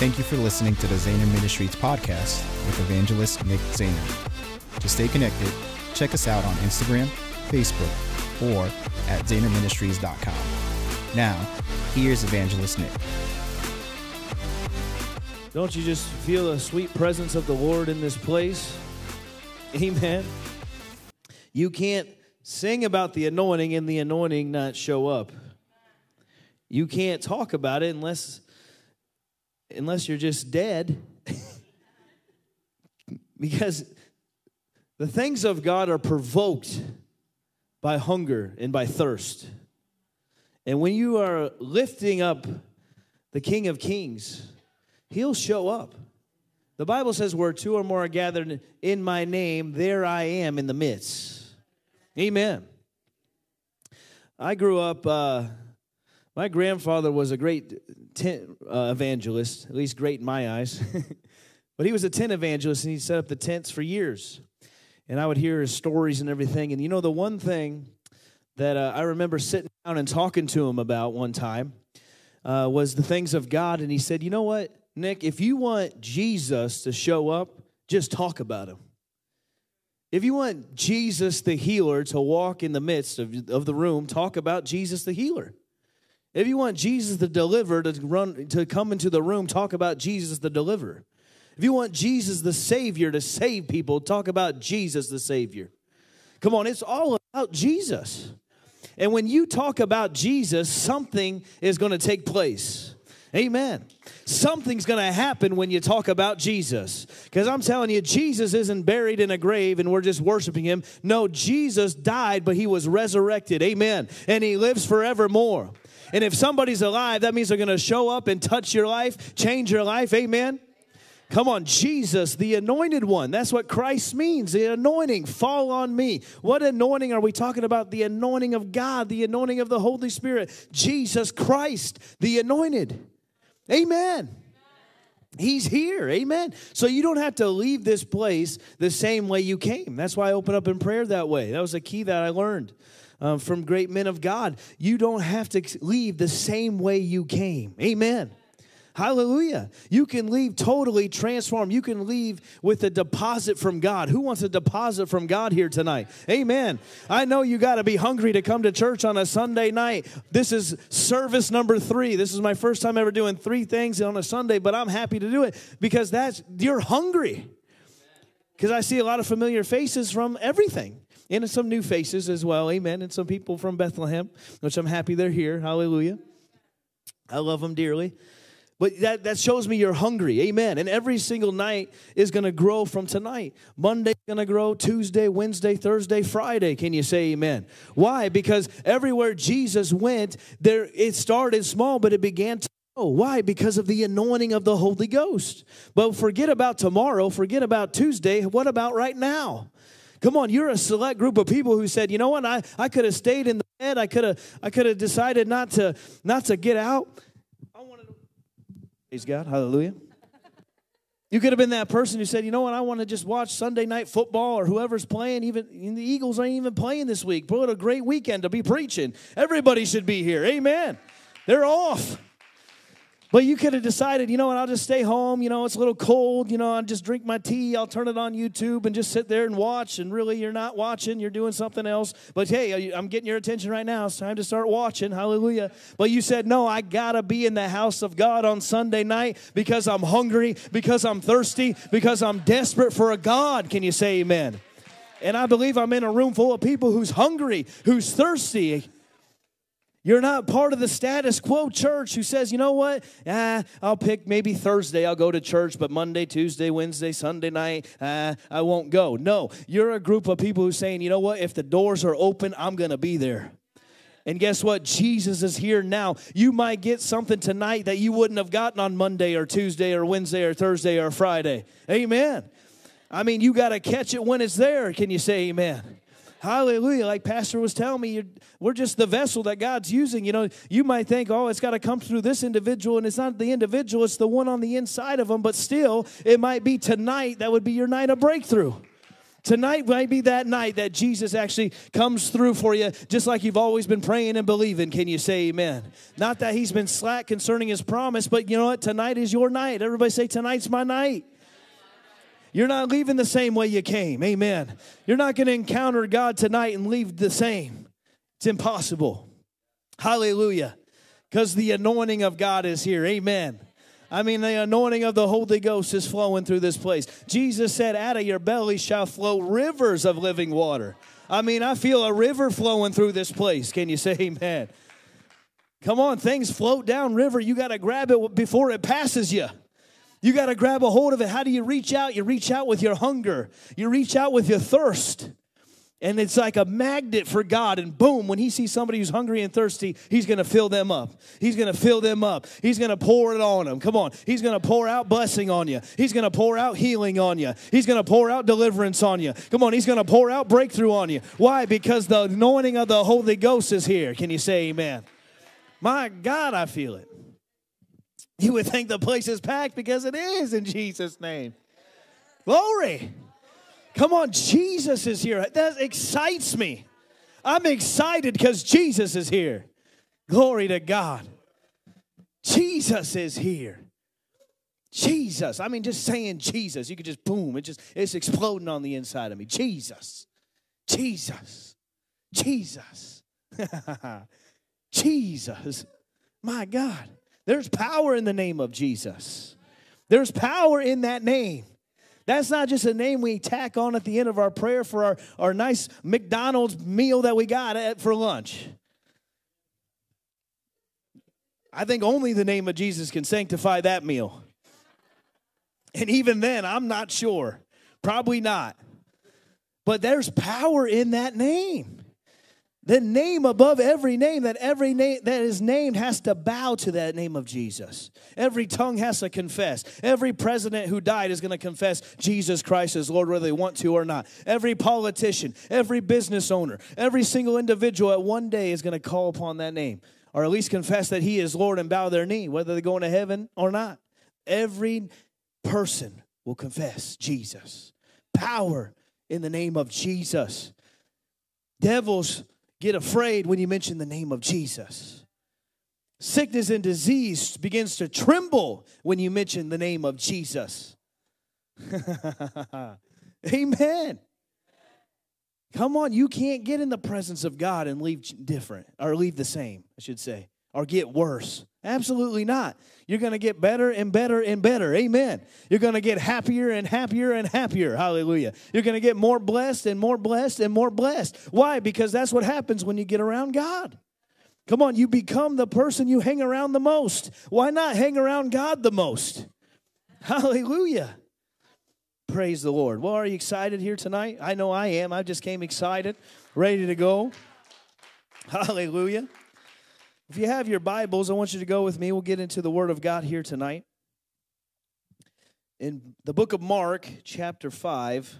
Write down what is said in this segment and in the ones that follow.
Thank you for listening to the Zehner Ministries podcast with evangelist Nick Zehner. To stay connected, check us out on Instagram, Facebook, or at ZehnerMinistries.com. Now, here's evangelist Nick. Don't you just feel the sweet presence of the Lord in this place? Amen. You can't sing about the anointing and the anointing not show up. You can't talk about it unless unless you're just dead. because the things of God are provoked by hunger and by thirst. And when you are lifting up the King of Kings, He'll show up. The Bible says, Where two or more are gathered in my name, there I am in the midst. Amen. I grew up, uh, my grandfather was a great tent uh, evangelist, at least great in my eyes. but he was a tent evangelist and he set up the tents for years. And I would hear his stories and everything. And you know, the one thing that uh, I remember sitting down and talking to him about one time uh, was the things of God. And he said, You know what, Nick, if you want Jesus to show up, just talk about him. If you want Jesus the healer to walk in the midst of, of the room, talk about Jesus the healer. If you want Jesus the deliverer to run to come into the room, talk about Jesus the deliverer. If you want Jesus the Savior to save people, talk about Jesus the Savior. Come on, it's all about Jesus. And when you talk about Jesus, something is going to take place. Amen. Something's going to happen when you talk about Jesus. Because I'm telling you, Jesus isn't buried in a grave and we're just worshiping him. No, Jesus died, but he was resurrected. Amen. And he lives forevermore. And if somebody's alive, that means they're going to show up and touch your life, change your life. Amen. Come on, Jesus, the anointed one. That's what Christ means. The anointing, fall on me. What anointing are we talking about? The anointing of God, the anointing of the Holy Spirit. Jesus Christ, the anointed. Amen. He's here. Amen. So you don't have to leave this place the same way you came. That's why I open up in prayer that way. That was a key that I learned um, from great men of God. You don't have to leave the same way you came. Amen. Hallelujah. You can leave totally transformed. You can leave with a deposit from God. Who wants a deposit from God here tonight? Amen. I know you got to be hungry to come to church on a Sunday night. This is service number three. This is my first time ever doing three things on a Sunday, but I'm happy to do it because that's, you're hungry. Because I see a lot of familiar faces from everything and some new faces as well. Amen. And some people from Bethlehem, which I'm happy they're here. Hallelujah. I love them dearly. But that, that shows me you're hungry. Amen. And every single night is going to grow from tonight. Monday's going to grow, Tuesday, Wednesday, Thursday, Friday. Can you say amen? Why? Because everywhere Jesus went, there it started small, but it began to grow. Why? Because of the anointing of the Holy Ghost. But forget about tomorrow, forget about Tuesday. What about right now? Come on, you're a select group of people who said, you know what, I, I could have stayed in the bed. I could have I could have decided not to not to get out. Praise God. Hallelujah. You could have been that person who said, you know what, I want to just watch Sunday night football or whoever's playing. Even the Eagles ain't even playing this week. What a great weekend to be preaching. Everybody should be here. Amen. They're off. But you could have decided, you know what, I'll just stay home. You know, it's a little cold. You know, I'll just drink my tea. I'll turn it on YouTube and just sit there and watch. And really, you're not watching, you're doing something else. But hey, I'm getting your attention right now. It's time to start watching. Hallelujah. But you said, no, I got to be in the house of God on Sunday night because I'm hungry, because I'm thirsty, because I'm desperate for a God. Can you say amen? And I believe I'm in a room full of people who's hungry, who's thirsty you're not part of the status quo church who says, you know what? Ah, I'll pick maybe Thursday, I'll go to church, but Monday, Tuesday, Wednesday, Sunday night, ah, I won't go. No, you're a group of people who's saying, you know what? If the doors are open, I'm going to be there. And guess what? Jesus is here now. You might get something tonight that you wouldn't have gotten on Monday or Tuesday or Wednesday or Thursday or Friday. Amen. I mean, you got to catch it when it's there. Can you say amen? Hallelujah. Like Pastor was telling me, we're just the vessel that God's using. You know, you might think, oh, it's got to come through this individual, and it's not the individual, it's the one on the inside of them. But still, it might be tonight that would be your night of breakthrough. Tonight might be that night that Jesus actually comes through for you, just like you've always been praying and believing. Can you say amen? Not that he's been slack concerning his promise, but you know what? Tonight is your night. Everybody say, Tonight's my night. You're not leaving the same way you came. Amen. You're not going to encounter God tonight and leave the same. It's impossible. Hallelujah. Because the anointing of God is here. Amen. I mean, the anointing of the Holy Ghost is flowing through this place. Jesus said, Out of your belly shall flow rivers of living water. I mean, I feel a river flowing through this place. Can you say amen? Come on, things float down river. You got to grab it before it passes you. You got to grab a hold of it. How do you reach out? You reach out with your hunger, you reach out with your thirst. And it's like a magnet for God. And boom, when he sees somebody who's hungry and thirsty, he's going to fill them up. He's going to fill them up. He's going to pour it on them. Come on. He's going to pour out blessing on you. He's going to pour out healing on you. He's going to pour out deliverance on you. Come on. He's going to pour out breakthrough on you. Why? Because the anointing of the Holy Ghost is here. Can you say amen? My God, I feel it. You would think the place is packed because it is in Jesus' name. Glory. Come on, Jesus is here. That excites me. I'm excited because Jesus is here. Glory to God. Jesus is here. Jesus. I mean, just saying Jesus, you could just boom, it just it's exploding on the inside of me. Jesus. Jesus. Jesus. Jesus. My God. There's power in the name of Jesus. There's power in that name. That's not just a name we tack on at the end of our prayer for our, our nice McDonald's meal that we got at, for lunch. I think only the name of Jesus can sanctify that meal. And even then, I'm not sure. Probably not. But there's power in that name the name above every name that every name that is named has to bow to that name of jesus. Every tongue has to confess. Every president who died is going to confess jesus christ as lord whether they want to or not. Every politician every business owner every single individual at one day is going to call upon that name or at least confess that he is lord and bow their knee whether they're going to heaven or not. Every person will confess jesus. Power in the name of jesus. Devils get afraid when you mention the name of Jesus. Sickness and disease begins to tremble when you mention the name of Jesus. Amen. Come on, you can't get in the presence of God and leave different or leave the same, I should say, or get worse. Absolutely not. You're going to get better and better and better. Amen. You're going to get happier and happier and happier. Hallelujah. You're going to get more blessed and more blessed and more blessed. Why? Because that's what happens when you get around God. Come on, you become the person you hang around the most. Why not hang around God the most? Hallelujah. Praise the Lord. Well, are you excited here tonight? I know I am. I just came excited, ready to go. Hallelujah. If you have your Bibles, I want you to go with me. We'll get into the Word of God here tonight. In the book of Mark, chapter 5.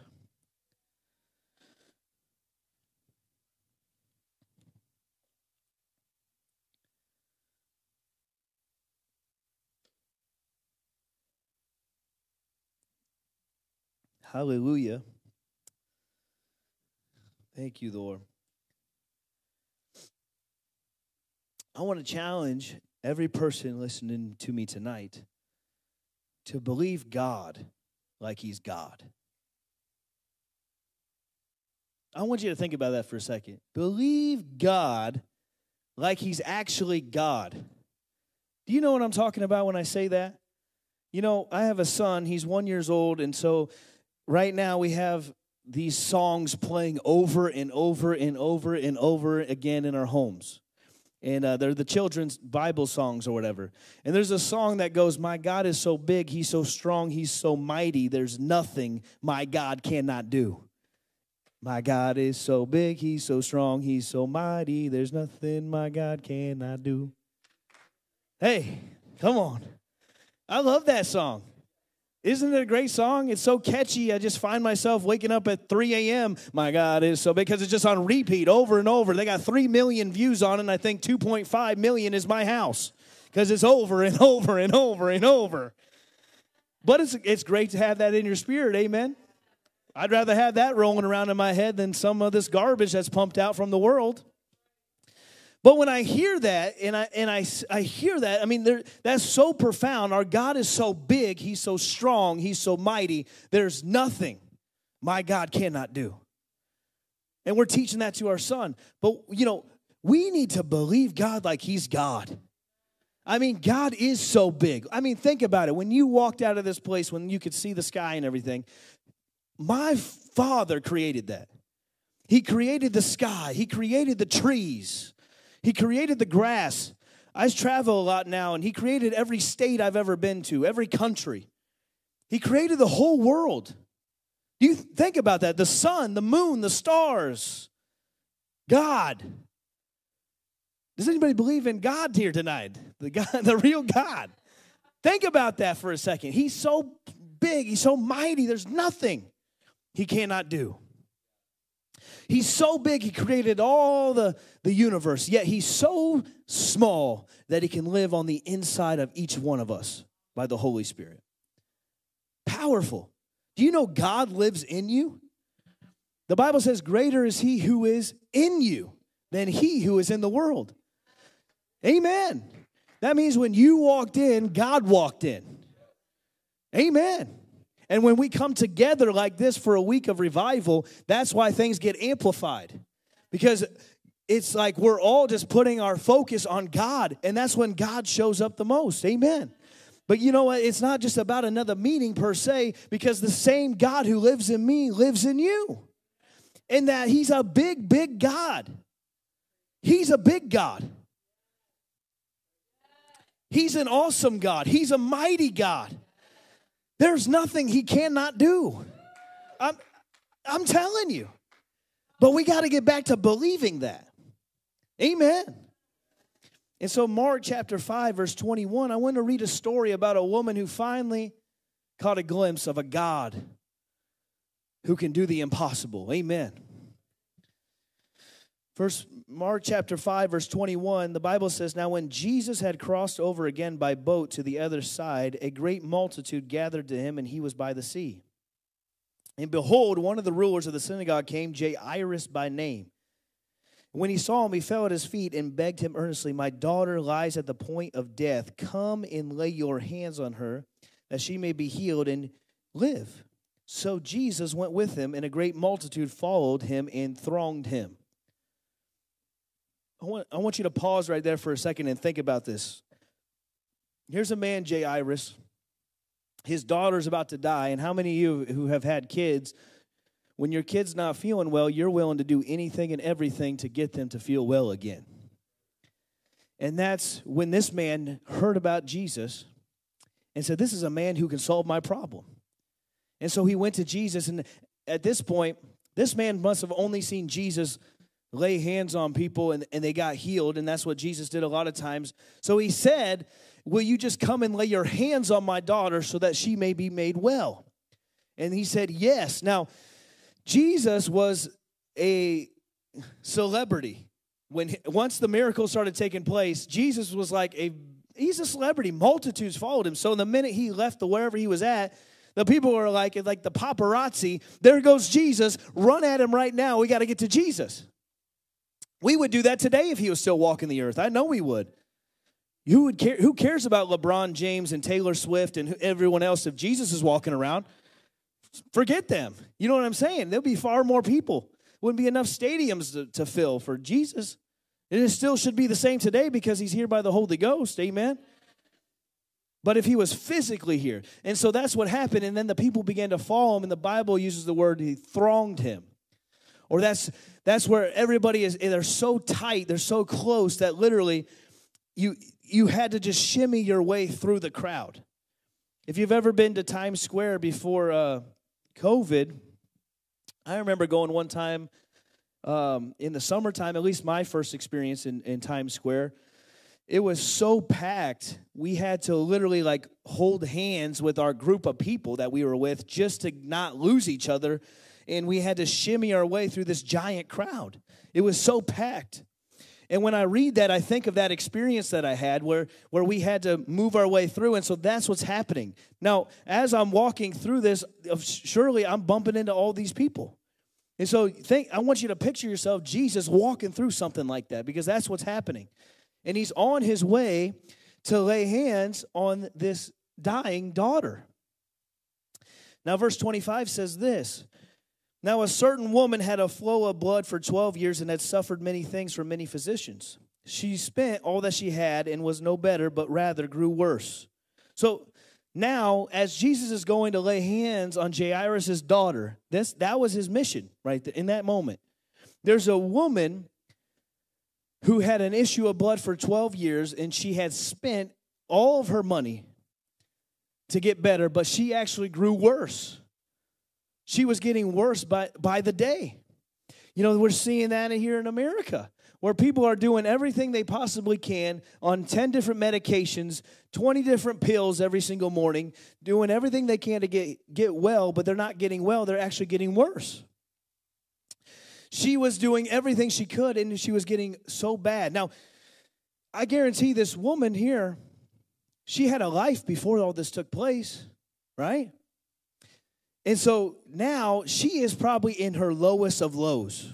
Hallelujah. Thank you, Lord. I want to challenge every person listening to me tonight to believe God like He's God. I want you to think about that for a second. Believe God like He's actually God. Do you know what I'm talking about when I say that? You know, I have a son, he's one years old, and so right now we have these songs playing over and over and over and over again in our homes and uh, they're the children's Bible songs or whatever. And there's a song that goes, My God is so big, He's so strong, He's so mighty, there's nothing my God cannot do. My God is so big, He's so strong, He's so mighty, there's nothing my God cannot do. Hey, come on. I love that song. Isn't it a great song? It's so catchy. I just find myself waking up at 3 a.m. My God is so because it's just on repeat over and over. They got 3 million views on it, and I think 2.5 million is my house because it's over and over and over and over. But it's, it's great to have that in your spirit. Amen. I'd rather have that rolling around in my head than some of this garbage that's pumped out from the world. But when I hear that, and I and I, I hear that, I mean, there, that's so profound. Our God is so big, He's so strong, He's so mighty. There's nothing my God cannot do. And we're teaching that to our son. But you know, we need to believe God like He's God. I mean, God is so big. I mean, think about it. When you walked out of this place, when you could see the sky and everything, my Father created that. He created the sky, He created the trees. He created the grass. I travel a lot now, and He created every state I've ever been to, every country. He created the whole world. Do you think about that? The sun, the moon, the stars, God. Does anybody believe in God here tonight? The God, the real God. Think about that for a second. He's so big, he's so mighty, there's nothing he cannot do. He's so big, he created all the, the universe, yet he's so small that he can live on the inside of each one of us by the Holy Spirit. Powerful. Do you know God lives in you? The Bible says, Greater is he who is in you than he who is in the world. Amen. That means when you walked in, God walked in. Amen. And when we come together like this for a week of revival, that's why things get amplified. Because it's like we're all just putting our focus on God, and that's when God shows up the most. Amen. But you know what? It's not just about another meeting per se, because the same God who lives in me lives in you. And that He's a big, big God. He's a big God. He's an awesome God. He's a mighty God. There's nothing he cannot do. I'm, I'm telling you. But we got to get back to believing that. Amen. And so, Mark chapter 5, verse 21, I want to read a story about a woman who finally caught a glimpse of a God who can do the impossible. Amen. First, Mark chapter 5, verse 21, the Bible says, Now when Jesus had crossed over again by boat to the other side, a great multitude gathered to him, and he was by the sea. And behold, one of the rulers of the synagogue came, Jairus by name. When he saw him, he fell at his feet and begged him earnestly, My daughter lies at the point of death. Come and lay your hands on her, that she may be healed and live. So Jesus went with him, and a great multitude followed him and thronged him. I want, I want you to pause right there for a second and think about this. Here's a man, Jairus. His daughter's about to die. And how many of you who have had kids, when your kid's not feeling well, you're willing to do anything and everything to get them to feel well again? And that's when this man heard about Jesus and said, This is a man who can solve my problem. And so he went to Jesus. And at this point, this man must have only seen Jesus lay hands on people and, and they got healed. And that's what Jesus did a lot of times. So he said, Will you just come and lay your hands on my daughter so that she may be made well? And he said, Yes. Now, Jesus was a celebrity. When once the miracle started taking place, Jesus was like a he's a celebrity. Multitudes followed him. So the minute he left the wherever he was at, the people were like, like the paparazzi, there goes Jesus, run at him right now. We got to get to Jesus. We would do that today if he was still walking the earth. I know we would. Who, would care, who cares about LeBron James and Taylor Swift and everyone else if Jesus is walking around? Forget them. You know what I'm saying? There'll be far more people. Wouldn't be enough stadiums to, to fill for Jesus. It still should be the same today because he's here by the Holy Ghost. Amen. But if he was physically here. And so that's what happened. And then the people began to follow him. And the Bible uses the word he thronged him. Or that's that's where everybody is they're so tight, they're so close that literally you you had to just shimmy your way through the crowd. If you've ever been to Times Square before uh, COVID, I remember going one time um, in the summertime, at least my first experience in, in Times Square. It was so packed, we had to literally like hold hands with our group of people that we were with just to not lose each other and we had to shimmy our way through this giant crowd. It was so packed. And when I read that, I think of that experience that I had where, where we had to move our way through. And so that's what's happening. Now, as I'm walking through this, uh, surely I'm bumping into all these people. And so think I want you to picture yourself Jesus walking through something like that because that's what's happening. And he's on his way to lay hands on this dying daughter. Now verse 25 says this. Now a certain woman had a flow of blood for 12 years and had suffered many things from many physicians. She spent all that she had and was no better but rather grew worse. So now, as Jesus is going to lay hands on Jairus' daughter, this, that was his mission right in that moment. There's a woman who had an issue of blood for 12 years, and she had spent all of her money to get better, but she actually grew worse. She was getting worse by, by the day. You know, we're seeing that here in America where people are doing everything they possibly can on 10 different medications, 20 different pills every single morning, doing everything they can to get, get well, but they're not getting well, they're actually getting worse. She was doing everything she could and she was getting so bad. Now, I guarantee this woman here, she had a life before all this took place, right? And so now she is probably in her lowest of lows.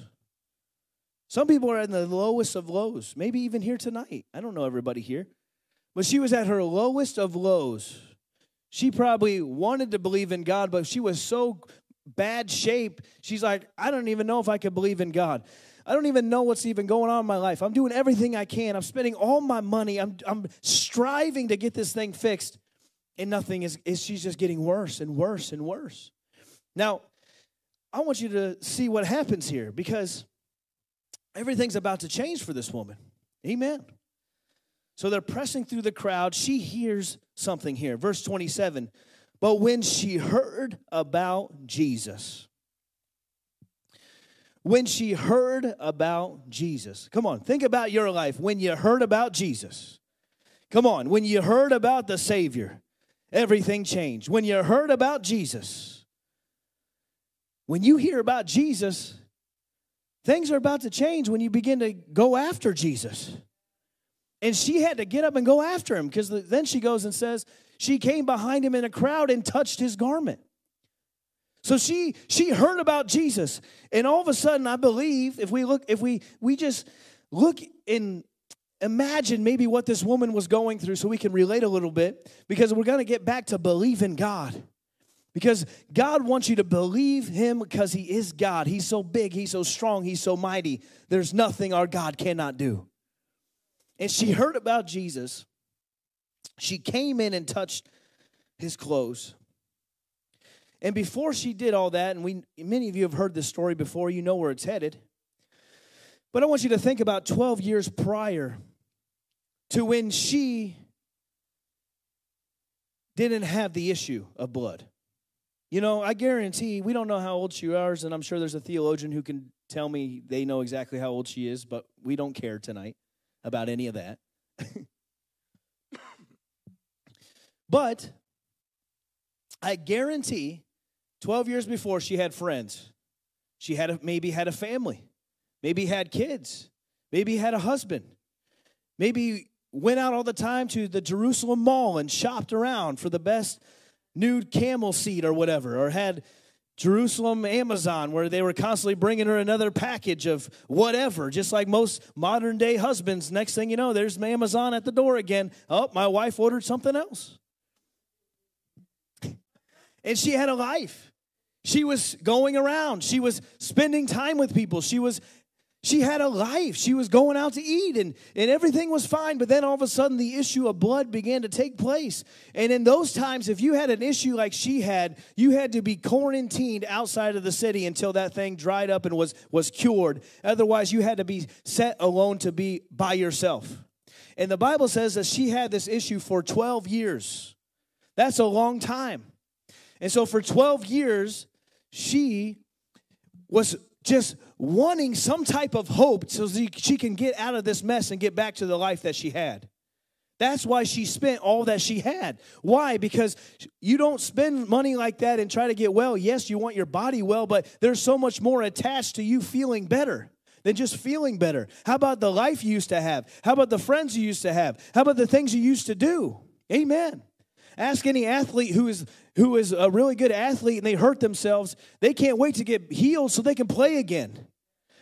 Some people are in the lowest of lows, maybe even here tonight. I don't know everybody here. But she was at her lowest of lows. She probably wanted to believe in God, but she was so bad shape. She's like, I don't even know if I could believe in God. I don't even know what's even going on in my life. I'm doing everything I can. I'm spending all my money. I'm, I'm striving to get this thing fixed. And nothing is, is, she's just getting worse and worse and worse. Now, I want you to see what happens here because everything's about to change for this woman. Amen. So they're pressing through the crowd. She hears something here. Verse 27 But when she heard about Jesus, when she heard about Jesus, come on, think about your life. When you heard about Jesus, come on, when you heard about the Savior, everything changed. When you heard about Jesus, when you hear about Jesus, Things are about to change when you begin to go after Jesus. And she had to get up and go after him because then she goes and says, she came behind him in a crowd and touched his garment. So she she heard about Jesus, and all of a sudden, I believe if we look, if we we just look and imagine maybe what this woman was going through, so we can relate a little bit, because we're going to get back to believe in God. Because God wants you to believe Him because He is God. He's so big, He's so strong, He's so mighty. There's nothing our God cannot do. And she heard about Jesus. She came in and touched His clothes. And before she did all that, and we many of you have heard this story before, you know where it's headed. But I want you to think about 12 years prior to when she didn't have the issue of blood. You know, I guarantee we don't know how old she is, and I'm sure there's a theologian who can tell me they know exactly how old she is, but we don't care tonight about any of that. but I guarantee 12 years before she had friends. She had a, maybe had a family, maybe had kids, maybe had a husband, maybe went out all the time to the Jerusalem Mall and shopped around for the best nude camel seat or whatever, or had Jerusalem Amazon where they were constantly bringing her another package of whatever, just like most modern day husbands. Next thing you know, there's Amazon at the door again. Oh, my wife ordered something else. and she had a life. She was going around. She was spending time with people. She was she had a life. She was going out to eat and, and everything was fine. But then all of a sudden, the issue of blood began to take place. And in those times, if you had an issue like she had, you had to be quarantined outside of the city until that thing dried up and was, was cured. Otherwise, you had to be set alone to be by yourself. And the Bible says that she had this issue for 12 years. That's a long time. And so for 12 years, she was just wanting some type of hope so she can get out of this mess and get back to the life that she had. That's why she spent all that she had. Why? Because you don't spend money like that and try to get well. Yes, you want your body well, but there's so much more attached to you feeling better. than just feeling better? How about the life you used to have? How about the friends you used to have? How about the things you used to do? Amen. Ask any athlete who is who is a really good athlete and they hurt themselves, they can't wait to get healed so they can play again.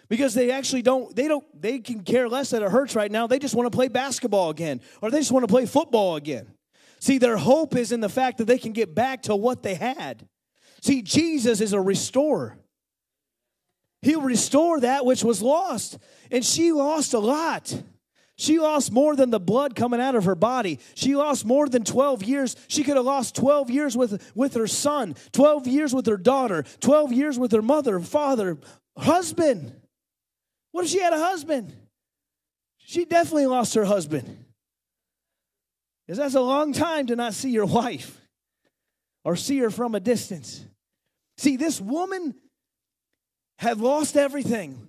Because they actually don't they don't they can care less that it hurts right now. They just want to play basketball again or they just want to play football again. See, their hope is in the fact that they can get back to what they had. See, Jesus is a restorer. He'll restore that which was lost. And she lost a lot. She lost more than the blood coming out of her body. She lost more than 12 years. She could have lost 12 years with, with her son, 12 years with her daughter, 12 years with her mother, father, husband. What if she had a husband? She definitely lost her husband. Because that's a long time to not see your wife or see her from a distance. See, this woman had lost everything,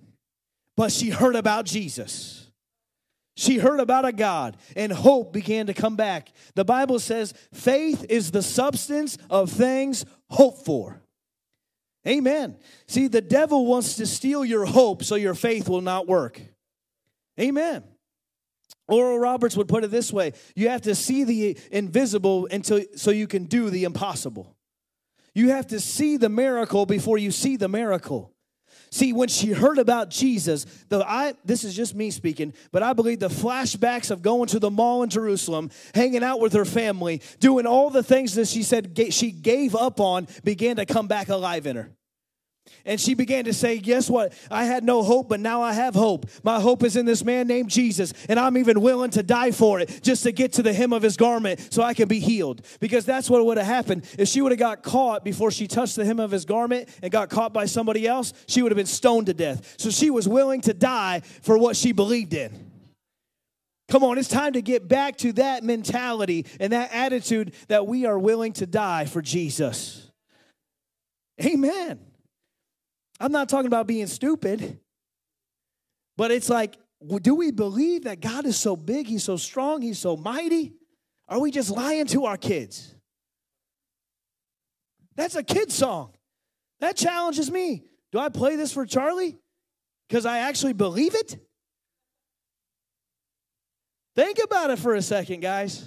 but she heard about Jesus. She heard about a God and hope began to come back. The Bible says faith is the substance of things hoped for. Amen. See, the devil wants to steal your hope so your faith will not work. Amen. Oral Roberts would put it this way you have to see the invisible until, so you can do the impossible. You have to see the miracle before you see the miracle. See, when she heard about Jesus, the I this is just me speaking, but I believe the flashbacks of going to the mall in Jerusalem, hanging out with her family, doing all the things that she said she gave up on began to come back alive in her. And she began to say, Guess what? I had no hope, but now I have hope. My hope is in this man named Jesus, and I'm even willing to die for it just to get to the hem of his garment so I can be healed. Because that's what would have happened. If she would have got caught before she touched the hem of his garment and got caught by somebody else, she would have been stoned to death. So she was willing to die for what she believed in. Come on, it's time to get back to that mentality and that attitude that we are willing to die for Jesus. Amen. I'm not talking about being stupid, but it's like, do we believe that God is so big, He's so strong, He's so mighty? Are we just lying to our kids? That's a kid song. That challenges me. Do I play this for Charlie? Because I actually believe it? Think about it for a second, guys.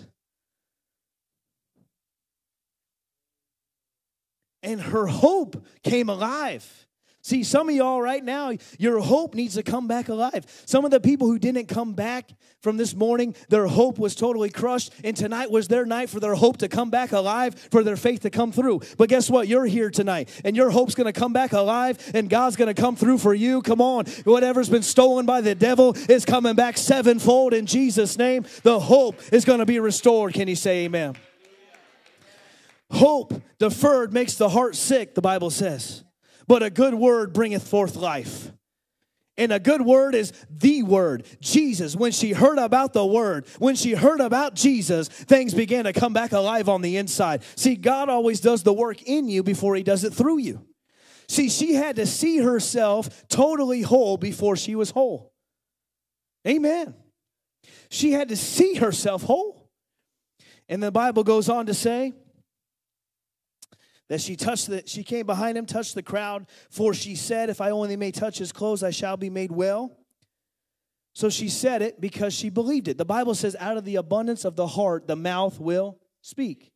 And her hope came alive. See, some of y'all right now, your hope needs to come back alive. Some of the people who didn't come back from this morning, their hope was totally crushed, and tonight was their night for their hope to come back alive, for their faith to come through. But guess what? You're here tonight, and your hope's gonna come back alive, and God's gonna come through for you. Come on. Whatever's been stolen by the devil is coming back sevenfold in Jesus' name. The hope is gonna be restored. Can you say amen? Hope deferred makes the heart sick, the Bible says but a good word bringeth forth life. And a good word is the word, Jesus. When she heard about the word, when she heard about Jesus, things began to come back alive on the inside. See, God always does the work in you before he does it through you. See, she had to see herself totally whole before she was whole. Amen. She had to see herself whole. And the Bible goes on to say, that she touched the she came behind him touched the crowd for she said if i only may touch his clothes i shall be made well. So she said it because she believed it. The bible says out of the abundance of the heart the mouth will speak.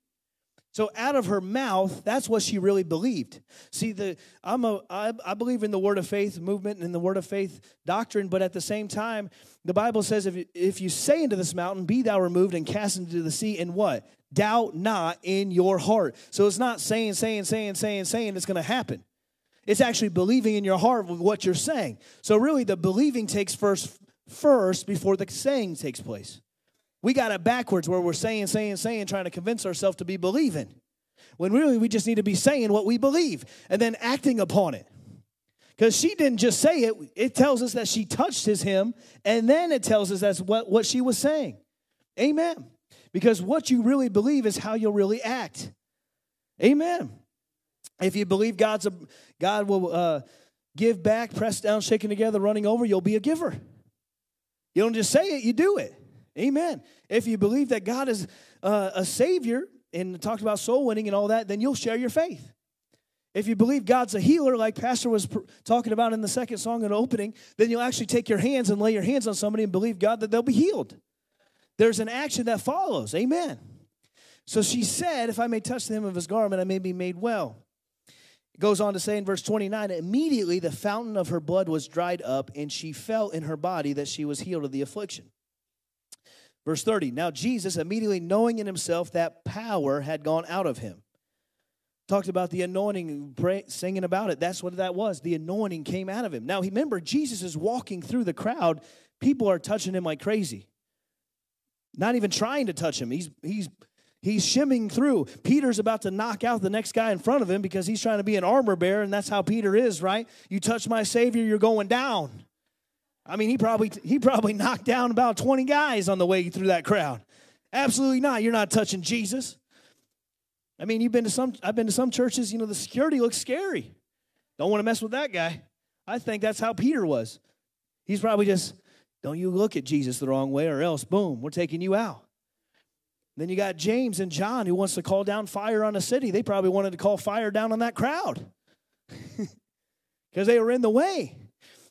So out of her mouth that's what she really believed. See the i'm a i, I believe in the word of faith movement and the word of faith doctrine but at the same time the bible says if, if you say into this mountain be thou removed and cast into the sea and what doubt not in your heart. So it's not saying, saying, saying, saying, saying it's going to happen. It's actually believing in your heart with what you're saying. So really the believing takes first first before the saying takes place. We got it backwards where we're saying, saying, saying, trying to convince ourselves to be believing. When really we just need to be saying what we believe and then acting upon it. Because she didn't just say it, it tells us that she touched his hem, and then it tells us that's what, what she was saying. Amen. Because what you really believe is how you'll really act. Amen. If you believe God's a, God will uh, give back, press down, shaken together, running over, you'll be a giver. You don't just say it, you do it. Amen. If you believe that God is uh, a Savior and talked about soul winning and all that, then you'll share your faith. If you believe God's a healer, like Pastor was pr- talking about in the second song and opening, then you'll actually take your hands and lay your hands on somebody and believe God that they'll be healed. There's an action that follows. Amen. So she said, If I may touch the hem of his garment, I may be made well. It goes on to say in verse 29 immediately the fountain of her blood was dried up, and she felt in her body that she was healed of the affliction. Verse 30 Now Jesus, immediately knowing in himself that power had gone out of him, talked about the anointing, pray, singing about it. That's what that was. The anointing came out of him. Now, remember, Jesus is walking through the crowd. People are touching him like crazy, not even trying to touch him. He's, he's, he's shimming through. Peter's about to knock out the next guy in front of him because he's trying to be an armor bearer, and that's how Peter is, right? You touch my Savior, you're going down. I mean, he probably he probably knocked down about 20 guys on the way through that crowd. Absolutely not. You're not touching Jesus. I mean, you've been to some I've been to some churches, you know, the security looks scary. Don't want to mess with that guy. I think that's how Peter was. He's probably just don't you look at Jesus the wrong way or else boom, we're taking you out. Then you got James and John who wants to call down fire on a city. They probably wanted to call fire down on that crowd. Because they were in the way.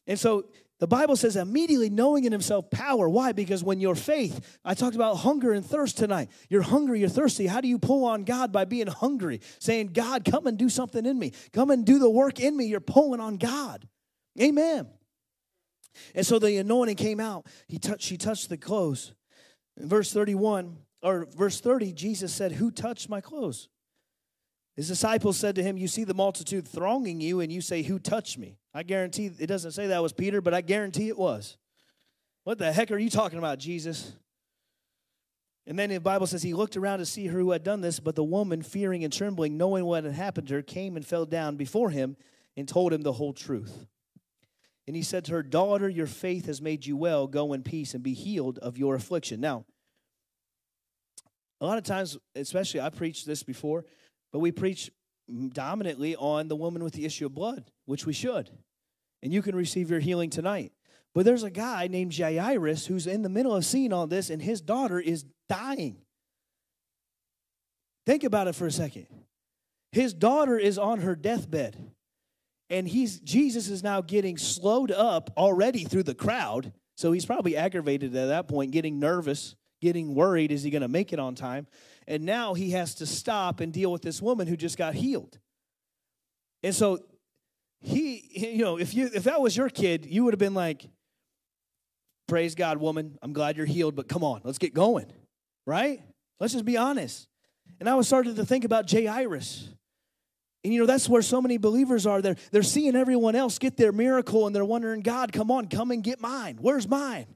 And so the Bible says immediately knowing in himself power. Why? Because when your faith, I talked about hunger and thirst tonight. You're hungry, you're thirsty. How do you pull on God? By being hungry, saying, God, come and do something in me. Come and do the work in me. You're pulling on God. Amen. And so the anointing came out. He touched, she touched the clothes. In verse 31, or verse 30, Jesus said, Who touched my clothes? His disciples said to him, You see the multitude thronging you, and you say, Who touched me? I guarantee it doesn't say that was Peter, but I guarantee it was. What the heck are you talking about, Jesus? And then the Bible says he looked around to see who had done this, but the woman, fearing and trembling, knowing what had happened to her, came and fell down before him and told him the whole truth. And he said to her, Daughter, your faith has made you well. Go in peace and be healed of your affliction. Now, a lot of times, especially I preached this before, but we preach dominantly on the woman with the issue of blood, which we should. And you can receive your healing tonight. But there's a guy named Jairus who's in the middle of seeing all this, and his daughter is dying. Think about it for a second. His daughter is on her deathbed, and he's Jesus is now getting slowed up already through the crowd. So he's probably aggravated at that point, getting nervous, getting worried. Is he going to make it on time? And now he has to stop and deal with this woman who just got healed. And so he, you know, if you if that was your kid, you would have been like, Praise God, woman. I'm glad you're healed, but come on, let's get going. Right? Let's just be honest. And I was starting to think about Jairus. And you know, that's where so many believers are. They're, they're seeing everyone else get their miracle and they're wondering, God, come on, come and get mine. Where's mine?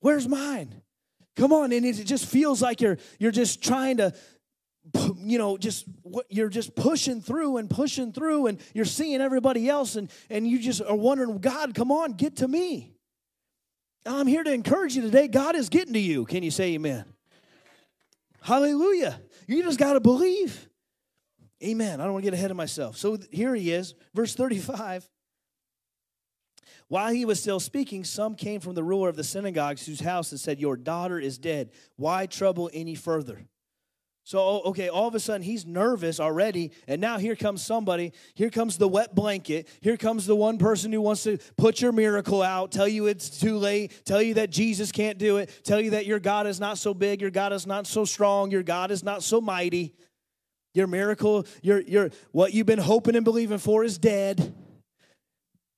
Where's mine? Come on, and it just feels like you're you're just trying to you know just you're just pushing through and pushing through and you're seeing everybody else and and you just are wondering god come on get to me i'm here to encourage you today god is getting to you can you say amen hallelujah you just got to believe amen i don't want to get ahead of myself so here he is verse 35 while he was still speaking, some came from the ruler of the synagogues whose house and said, Your daughter is dead. Why trouble any further? So, oh, okay, all of a sudden he's nervous already. And now here comes somebody. Here comes the wet blanket. Here comes the one person who wants to put your miracle out, tell you it's too late, tell you that Jesus can't do it, tell you that your God is not so big, your God is not so strong, your God is not so mighty. Your miracle, your, your, what you've been hoping and believing for is dead.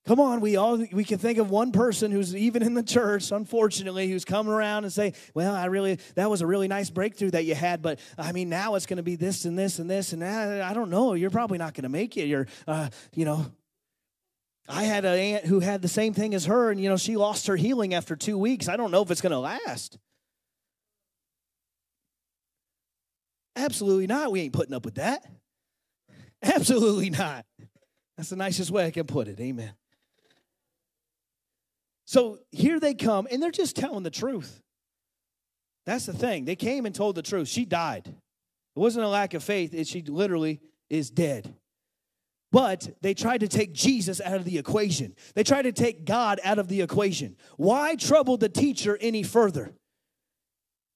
Come on, we all we can think of one person who's even in the church, unfortunately, who's coming around and say, "Well, I really that was a really nice breakthrough that you had, but I mean now it's going to be this and this and this and I, I don't know. You're probably not going to make it. You're, uh, you know." I had an aunt who had the same thing as her, and you know she lost her healing after two weeks. I don't know if it's going to last. Absolutely not. We ain't putting up with that. Absolutely not. That's the nicest way I can put it. Amen. So here they come, and they're just telling the truth. That's the thing. They came and told the truth. She died. It wasn't a lack of faith, it, she literally is dead. But they tried to take Jesus out of the equation. They tried to take God out of the equation. Why trouble the teacher any further?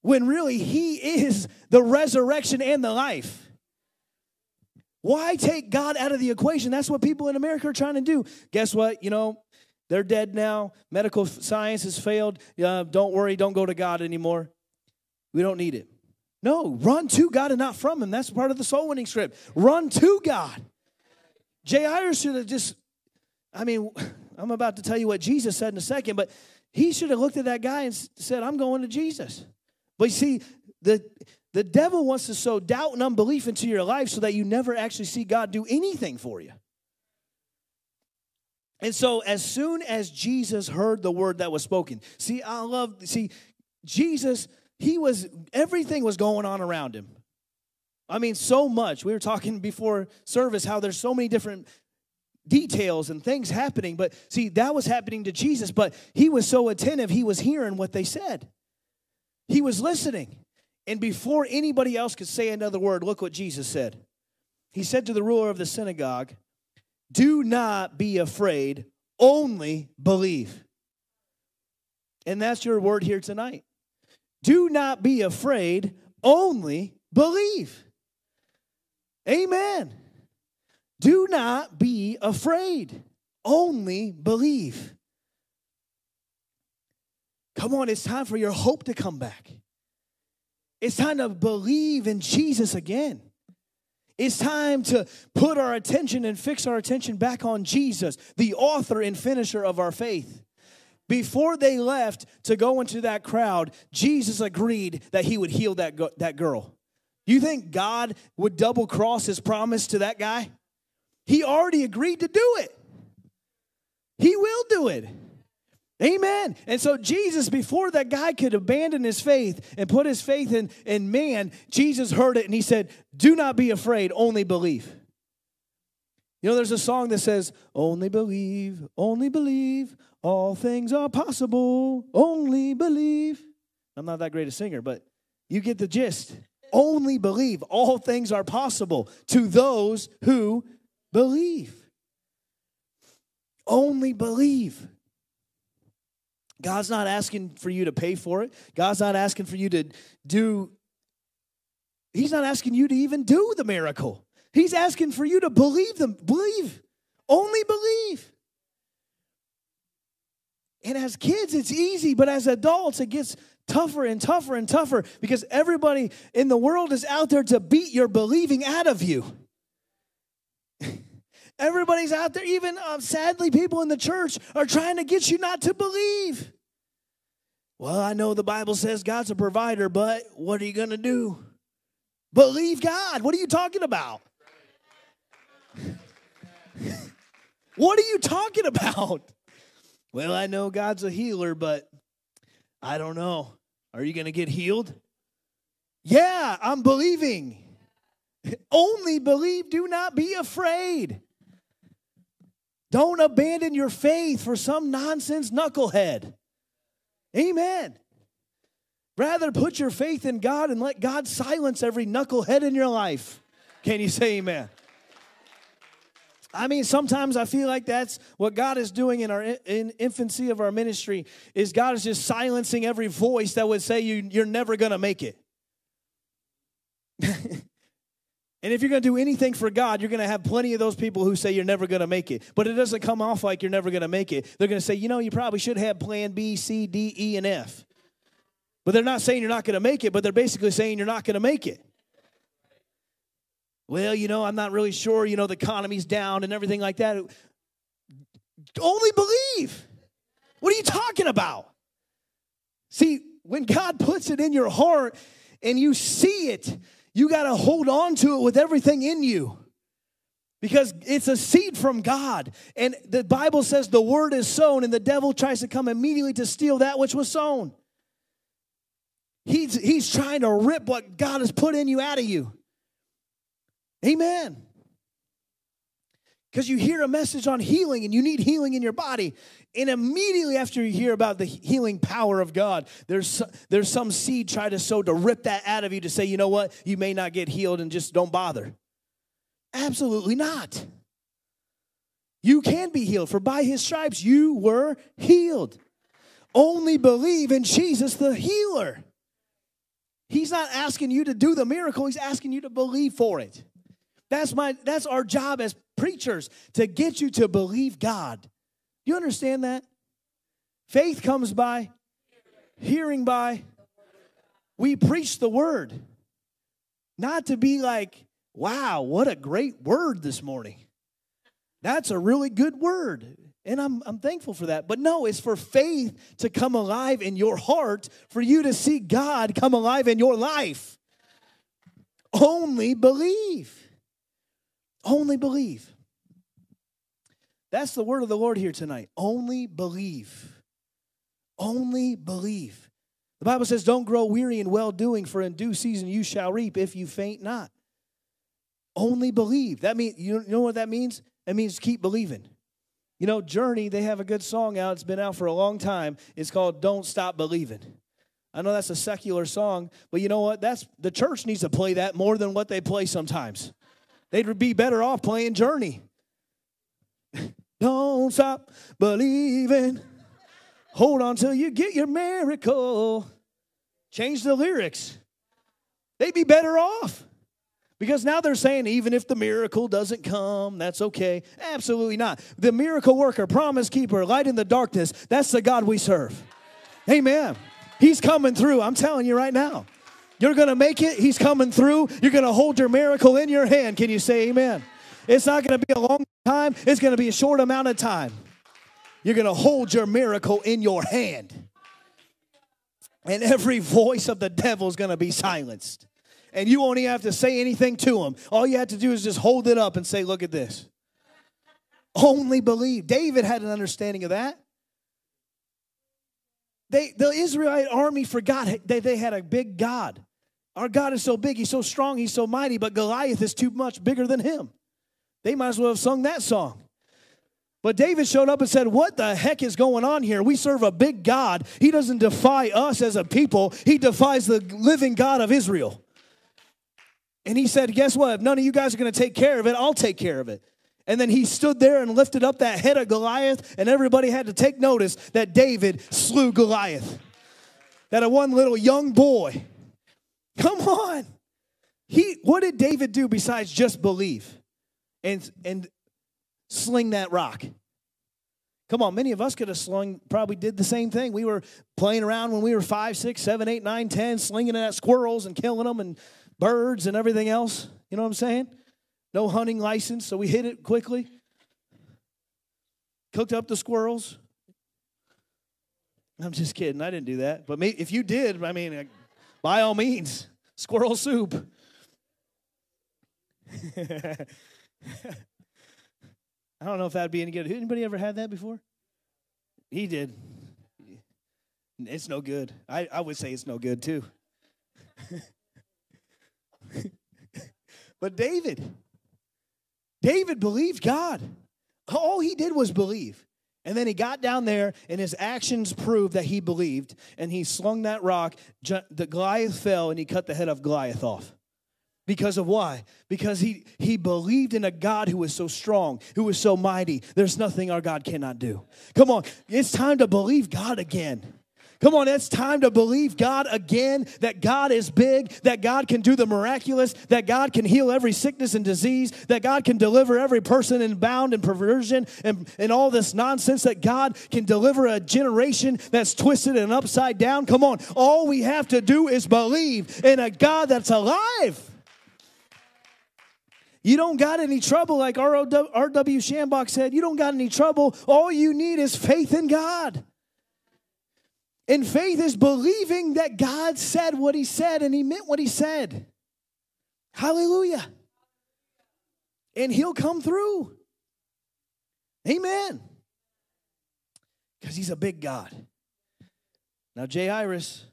When really he is the resurrection and the life. Why take God out of the equation? That's what people in America are trying to do. Guess what? You know, they're dead now. Medical science has failed. Uh, don't worry, don't go to God anymore. We don't need it. No, run to God and not from Him. That's part of the soul winning script. Run to God. Jay Jairus should have just, I mean, I'm about to tell you what Jesus said in a second, but he should have looked at that guy and said, I'm going to Jesus. But you see, the, the devil wants to sow doubt and unbelief into your life so that you never actually see God do anything for you. And so, as soon as Jesus heard the word that was spoken, see, I love, see, Jesus, he was, everything was going on around him. I mean, so much. We were talking before service how there's so many different details and things happening. But see, that was happening to Jesus, but he was so attentive, he was hearing what they said. He was listening. And before anybody else could say another word, look what Jesus said. He said to the ruler of the synagogue, Do not be afraid, only believe. And that's your word here tonight. Do not be afraid, only believe. Amen. Do not be afraid, only believe. Come on, it's time for your hope to come back. It's time to believe in Jesus again. It's time to put our attention and fix our attention back on Jesus, the author and finisher of our faith. Before they left to go into that crowd, Jesus agreed that he would heal that, that girl. You think God would double cross his promise to that guy? He already agreed to do it. He will do it. Amen. And so, Jesus, before that guy could abandon his faith and put his faith in, in man, Jesus heard it and he said, Do not be afraid, only believe. You know, there's a song that says, Only believe, only believe, all things are possible, only believe. I'm not that great a singer, but you get the gist. Only believe, all things are possible to those who believe. Only believe. God's not asking for you to pay for it. God's not asking for you to do, He's not asking you to even do the miracle. He's asking for you to believe them. Believe. Only believe. And as kids, it's easy, but as adults, it gets tougher and tougher and tougher because everybody in the world is out there to beat your believing out of you. Everybody's out there, even uh, sadly, people in the church are trying to get you not to believe. Well, I know the Bible says God's a provider, but what are you going to do? Believe God. What are you talking about? what are you talking about? Well, I know God's a healer, but I don't know. Are you going to get healed? Yeah, I'm believing. Only believe, do not be afraid. Don't abandon your faith for some nonsense knucklehead. Amen. Rather put your faith in God and let God silence every knucklehead in your life. Can you say amen? I mean, sometimes I feel like that's what God is doing in our in infancy of our ministry is God is just silencing every voice that would say you, you're never going to make it. And if you're going to do anything for God, you're going to have plenty of those people who say you're never going to make it. But it doesn't come off like you're never going to make it. They're going to say, you know, you probably should have plan B, C, D, E, and F. But they're not saying you're not going to make it, but they're basically saying you're not going to make it. Well, you know, I'm not really sure, you know, the economy's down and everything like that. Only believe. What are you talking about? See, when God puts it in your heart and you see it, you got to hold on to it with everything in you because it's a seed from God. And the Bible says the word is sown, and the devil tries to come immediately to steal that which was sown. He's, he's trying to rip what God has put in you out of you. Amen. Because you hear a message on healing and you need healing in your body. And immediately after you hear about the healing power of God, there's, there's some seed try to sow to rip that out of you to say, you know what, you may not get healed and just don't bother. Absolutely not. You can be healed, for by his stripes you were healed. Only believe in Jesus the healer. He's not asking you to do the miracle, he's asking you to believe for it. That's my that's our job as preachers to get you to believe God. You understand that? Faith comes by hearing by we preach the word. Not to be like, wow, what a great word this morning. That's a really good word. And I'm, I'm thankful for that. But no, it's for faith to come alive in your heart, for you to see God come alive in your life. Only believe. Only believe. That's the word of the Lord here tonight. Only believe. Only believe. The Bible says, Don't grow weary in well doing, for in due season you shall reap if you faint not. Only believe. That means, you know what that means? It means keep believing. You know, Journey, they have a good song out. It's been out for a long time. It's called Don't Stop Believing. I know that's a secular song, but you know what? That's the church needs to play that more than what they play sometimes. They'd be better off playing Journey. Don't stop believing. Hold on till you get your miracle. Change the lyrics. They'd be better off. Because now they're saying, even if the miracle doesn't come, that's okay. Absolutely not. The miracle worker, promise keeper, light in the darkness, that's the God we serve. Amen. He's coming through. I'm telling you right now. You're going to make it. He's coming through. You're going to hold your miracle in your hand. Can you say amen? It's not going to be a long time, it's going to be a short amount of time. You're going to hold your miracle in your hand. And every voice of the devil is going to be silenced. And you won't even have to say anything to him. All you have to do is just hold it up and say, Look at this. Only believe. David had an understanding of that. They, the Israelite army forgot that they had a big God. Our God is so big, He's so strong, He's so mighty, but Goliath is too much bigger than Him. They might as well have sung that song. But David showed up and said, What the heck is going on here? We serve a big God. He doesn't defy us as a people, He defies the living God of Israel. And he said, Guess what? If none of you guys are going to take care of it, I'll take care of it. And then he stood there and lifted up that head of Goliath, and everybody had to take notice that David slew Goliath. That a one little young boy. Come on. He what did David do besides just believe and and sling that rock. Come on, many of us could have slung, probably did the same thing. We were playing around when we were five, six, seven, eight, nine, ten, slinging it at squirrels and killing them and birds and everything else. You know what I'm saying? No hunting license, so we hit it quickly. Cooked up the squirrels. I'm just kidding. I didn't do that. But if you did, I mean, by all means, squirrel soup. I don't know if that'd be any good. Anybody ever had that before? He did. It's no good. I, I would say it's no good too. but David, David believed God. All he did was believe. And then he got down there, and his actions proved that he believed. And he slung that rock. The Goliath fell, and he cut the head of Goliath off. Because of why? Because he, he believed in a God who was so strong, who was so mighty. There's nothing our God cannot do. Come on, it's time to believe God again. Come on, it's time to believe God again that God is big, that God can do the miraculous, that God can heal every sickness and disease, that God can deliver every person in bound and perversion and, and all this nonsense, that God can deliver a generation that's twisted and upside down. Come on, all we have to do is believe in a God that's alive. You don't got any trouble, like R.W. Schambach said. You don't got any trouble. All you need is faith in God. And faith is believing that God said what he said and he meant what he said. Hallelujah. And he'll come through. Amen. Because he's a big God. Now, Jairus,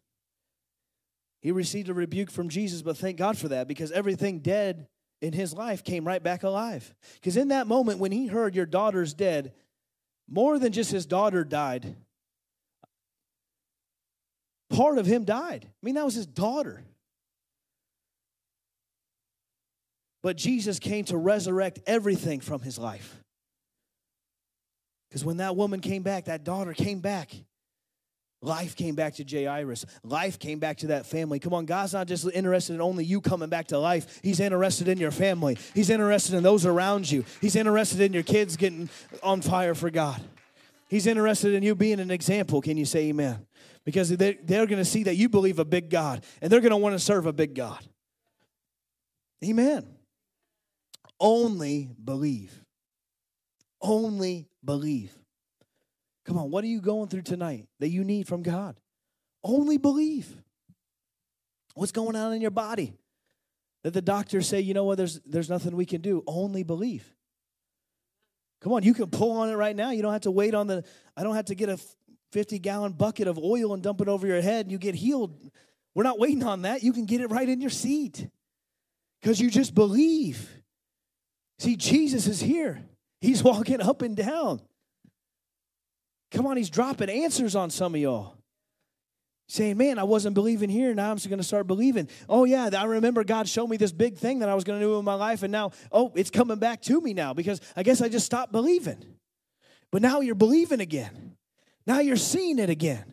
he received a rebuke from Jesus, but thank God for that because everything dead in his life came right back alive. Because in that moment, when he heard your daughter's dead, more than just his daughter died, part of him died. I mean, that was his daughter. But Jesus came to resurrect everything from his life. Because when that woman came back, that daughter came back Life came back to Jairus. Life came back to that family. Come on, God's not just interested in only you coming back to life. He's interested in your family. He's interested in those around you. He's interested in your kids getting on fire for God. He's interested in you being an example. Can you say amen? Because they're, they're going to see that you believe a big God and they're going to want to serve a big God. Amen. Only believe. Only believe. Come on, what are you going through tonight that you need from God? Only believe. What's going on in your body? That the doctors say, you know what, there's, there's nothing we can do. Only believe. Come on, you can pull on it right now. You don't have to wait on the, I don't have to get a 50 gallon bucket of oil and dump it over your head and you get healed. We're not waiting on that. You can get it right in your seat because you just believe. See, Jesus is here, He's walking up and down. Come on, he's dropping answers on some of y'all. Saying, man, I wasn't believing here. Now I'm just going to start believing. Oh, yeah, I remember God showed me this big thing that I was going to do in my life. And now, oh, it's coming back to me now because I guess I just stopped believing. But now you're believing again. Now you're seeing it again.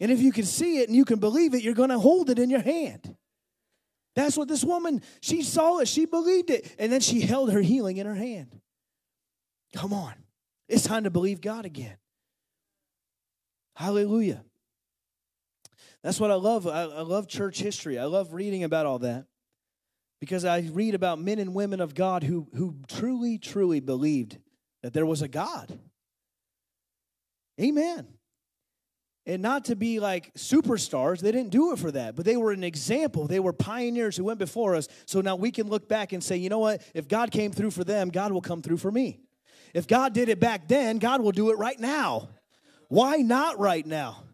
And if you can see it and you can believe it, you're going to hold it in your hand. That's what this woman, she saw it, she believed it, and then she held her healing in her hand. Come on. It's time to believe God again. Hallelujah. That's what I love. I, I, love church history. I love reading about all that because I read about men and women of God who, who truly, truly believed that there was a God. Amen. And not to be like superstars, they didn't do it for that, but they were an example. They were pioneers who went before us. So now we can look back and say, you know what? If God came through for them, God will come through for me. If God did it back then, God will do it right now. Why not right now?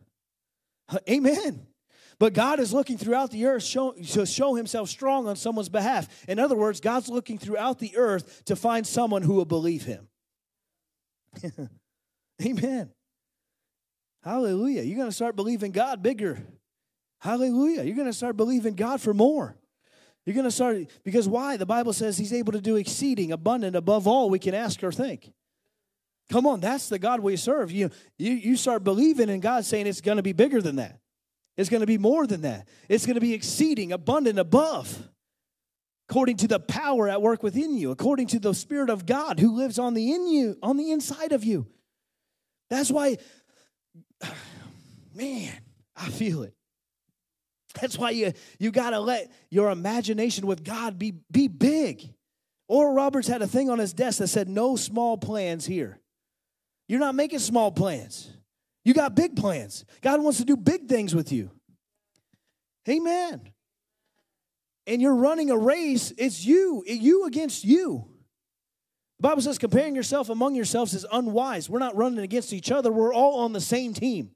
Amen. But God is looking throughout the earth show, to show himself strong on someone's behalf. In other words, God's looking throughout the earth to find someone who will believe him. Amen. Hallelujah. You're going to start believing God bigger. Hallelujah. You're going to start believing God for more. You're going to start, because why? The Bible says he's able to do exceeding, abundant, above all we can ask or think. Come on, that's the God we serve. You, you, you start believing in God saying it's going to be bigger than that. It's going to be more than that. It's going to be exceeding, abundant, above, according to the power at work within you, according to the Spirit of God who lives on the in you, on the inside of you. That's why, man, I feel it. That's why you, you got to let your imagination with God be, be big. Oral Roberts had a thing on his desk that said, No small plans here. You're not making small plans. You got big plans. God wants to do big things with you. Amen. And you're running a race, it's you, you against you. The Bible says comparing yourself among yourselves is unwise. We're not running against each other, we're all on the same team.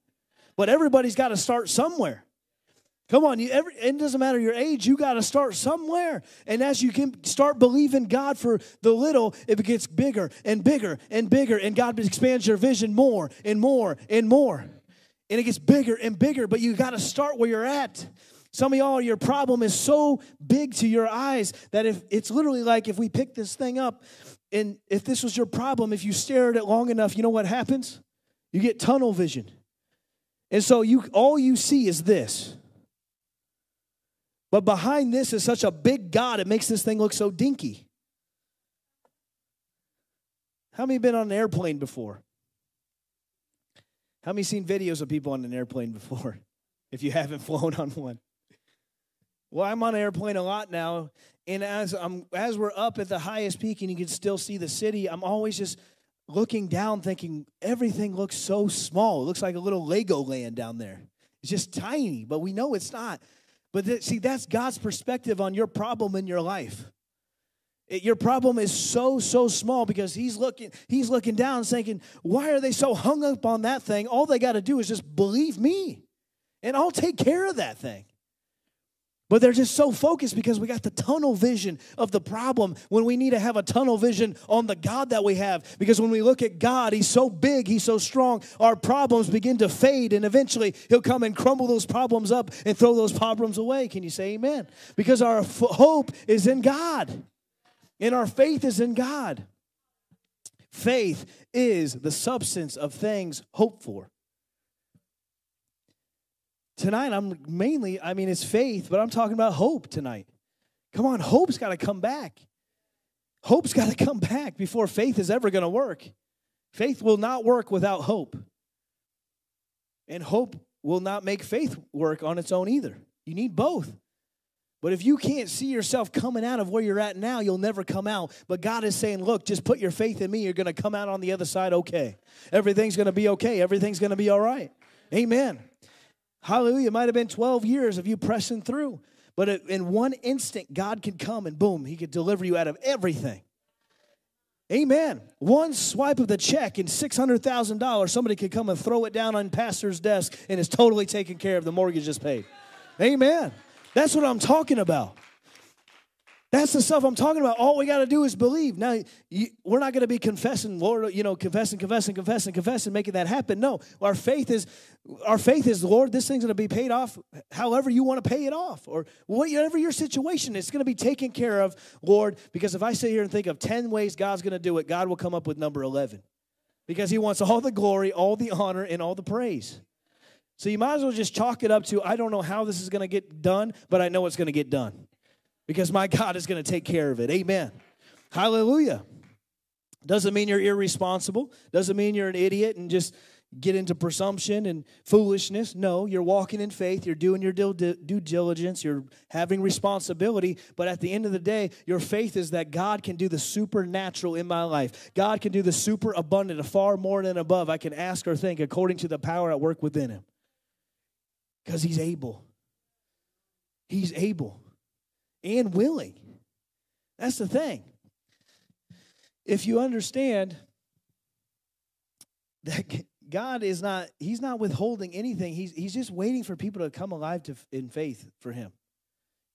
But everybody's got to start somewhere. Come on, you, every, it doesn't matter your age, you got to start somewhere. And as you can start believing God for the little, it gets bigger and bigger and bigger, and God expands your vision more and more and more. And it gets bigger and bigger, but you got to start where you're at. Some of y'all, your problem is so big to your eyes that if it's literally like if we pick this thing up, and if this was your problem, if you stare at it long enough, you know what happens? You get tunnel vision. And so you all you see is this. But behind this is such a big God, it makes this thing look so dinky. How many been on an airplane before? How many seen videos of people on an airplane before? If you haven't flown on one. Well, I'm on an airplane a lot now, and as I'm as we're up at the highest peak and you can still see the city, I'm always just looking down thinking everything looks so small. It looks like a little Lego land down there. It's just tiny, but we know it's not. But th- see, that's God's perspective on your problem in your life. It, your problem is so so small because he's looking he's looking down thinking, "Why are they so hung up on that thing? All they got to do is just believe me, and I'll take care of that thing." But they're just so focused because we got the tunnel vision of the problem when we need to have a tunnel vision on the God that we have. Because when we look at God, He's so big, He's so strong, our problems begin to fade, and eventually He'll come and crumble those problems up and throw those problems away. Can you say amen? Because our f- hope is in God, and our faith is in God. Faith is the substance of things hoped for. Tonight I'm mainly, I mean, it's faith, but I'm talking about hope tonight. Come on, hope's got to come back. Hope's got to come back before faith is ever going to work. Faith will not work without hope. And hope will not make faith work on its own either. You need both. But if you can't see yourself coming out of where you're at now, you'll never come out. But God is saying, look, just put your faith in me. You're going to come out on the other side okay. Everything's going to be okay. Everything's going to be all right. Amen. Hallelujah. It might have been 12 years of you pressing through. But in one instant, God can come and boom, He could deliver you out of everything. Amen. One swipe of the check and $600,000, somebody could come and throw it down on pastor's desk and it's totally taken care of. The mortgage is paid. Amen. That's what I'm talking about. That's the stuff I'm talking about. All we got to do is believe. Now, you, we're not going to be confessing, Lord, you know, confessing, confessing, confessing, confessing, making that happen. No, our faith is, our faith is, Lord, this thing's going to be paid off however you want to pay it off, or whatever your situation is, it's going to be taken care of, Lord. Because if I sit here and think of ten ways God's going to do it, God will come up with number eleven, because He wants all the glory, all the honor, and all the praise. So you might as well just chalk it up to I don't know how this is going to get done, but I know it's going to get done because my God is going to take care of it. Amen. Hallelujah. Doesn't mean you're irresponsible, doesn't mean you're an idiot and just get into presumption and foolishness. No, you're walking in faith, you're doing your due diligence, you're having responsibility, but at the end of the day, your faith is that God can do the supernatural in my life. God can do the super abundant, far more than above I can ask or think according to the power at work within him. Because he's able. He's able and willing. That's the thing. If you understand that God is not, He's not withholding anything, He's, he's just waiting for people to come alive to, in faith for Him.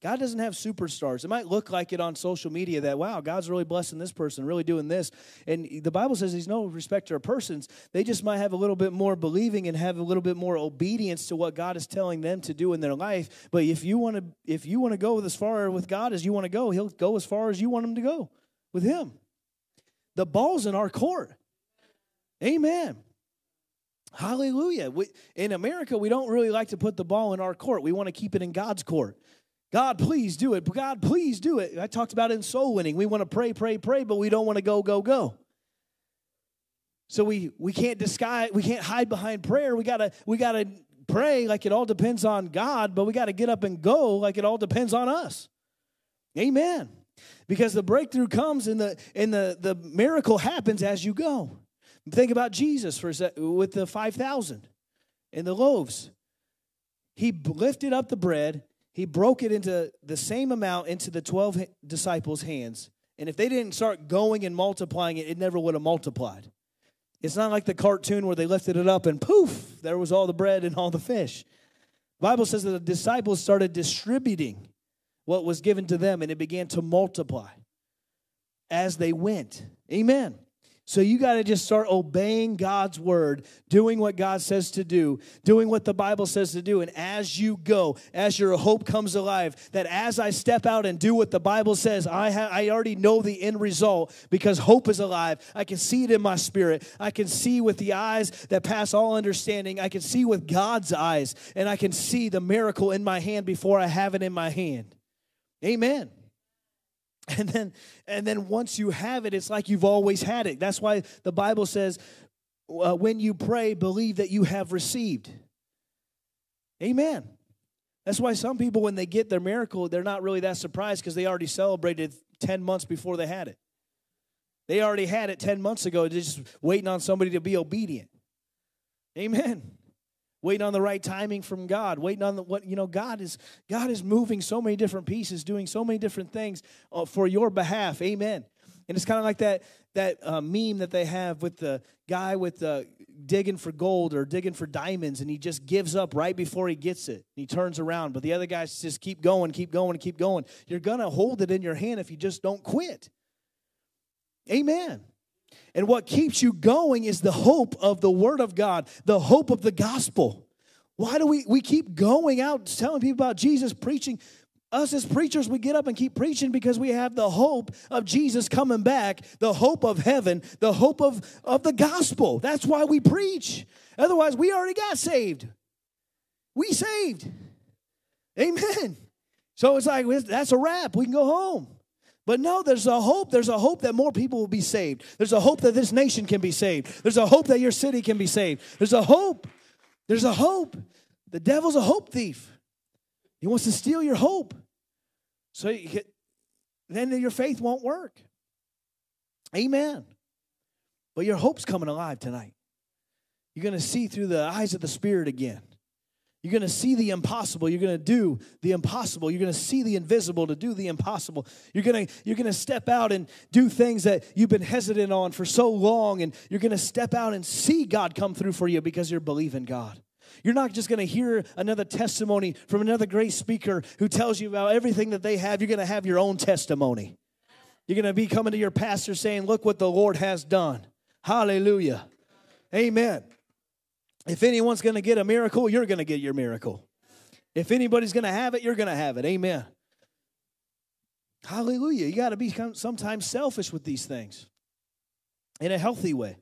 God doesn't have superstars. It might look like it on social media that, wow, God's really blessing this person, really doing this. And the Bible says He's no respecter of persons. They just might have a little bit more believing and have a little bit more obedience to what God is telling them to do in their life. But if you want to, if you want to go as far with God as you want to go, He'll go as far as you want Him to go with Him. The ball's in our court. Amen. Hallelujah. We, in America, we don't really like to put the ball in our court. We want to keep it in God's court. God, please do it. God, please do it. I talked about in soul winning. We want to pray, pray, pray, but we don't want to go, go, go. So we we can't disguise, we can't hide behind prayer. We gotta we gotta pray like it all depends on God, but we gotta get up and go like it all depends on us. Amen. Because the breakthrough comes and the and the, the miracle happens as you go. Think about Jesus for a sec with the five thousand and the loaves. He lifted up the bread he broke it into the same amount into the 12 disciples' hands. And if they didn't start going and multiplying it, it never would have multiplied. It's not like the cartoon where they lifted it up and poof, there was all the bread and all the fish. The Bible says that the disciples started distributing what was given to them and it began to multiply as they went. Amen. So you got to just start obeying God's word, doing what God says to do, doing what the Bible says to do. And as you go, as your hope comes alive, that as I step out and do what the Bible says, I, ha- I already know the end result because hope is alive. I can see it in my spirit. I can see with the eyes that pass all understanding. I can see with God's eyes, and I can see the miracle in my hand before I have it in my hand. Amen. And then and then once you have it it's like you've always had it. That's why the Bible says uh, when you pray believe that you have received. Amen. That's why some people when they get their miracle they're not really that surprised because they already celebrated 10 months before they had it. They already had it 10 months ago just waiting on somebody to be obedient. Amen waiting on the right timing from God, waiting on the, what you know. God is God is moving so many different pieces, doing so many different things uh, for your behalf. Amen. And it's kind of like that that uh, meme that they have with the guy with the digging for gold or digging for diamonds, and he just gives up right before he gets it. He turns around, but the other guys just keep going, keep going, keep going. You're gonna hold it in your hand if you just don't quit. Amen. And what keeps you going is the hope of the Word of God, the hope of the gospel. Why do we, we keep going out telling people about Jesus, preaching? Us as preachers, we get up and keep preaching because we have the hope of Jesus coming back, the hope of heaven, the hope of, of the gospel. That's why we preach. Otherwise, we already got saved. we saved. Amen. So it's like, that's a wrap. We can go home. But no, there's a hope. There's a hope that more people will be saved. There's a hope that this nation can be saved. There's a hope that your city can be saved. There's a hope. There's a hope. The devil's a hope thief. He wants to steal your hope. So you get, then your faith won't work. Amen. But your hope's coming alive tonight. You're going to see through the eyes of the Spirit again. You're going to see the impossible. You're going to do the impossible. You're going to see the invisible to do the impossible. You're going to you're going to step out and do things that you've been hesitant on for so long and you're going to step out and see God come through for you because you're believing God. You're not just going to hear another testimony from another great speaker who tells you about everything that they have. You're going to have your own testimony. You're going to be coming to your pastor saying, "Look what the Lord has done." Hallelujah. Amen. If anyone's going to get a miracle, you're going to get your miracle. If anybody's going to have it, you're going to have it. Amen. Hallelujah. You got to be sometimes selfish with these things in a healthy way.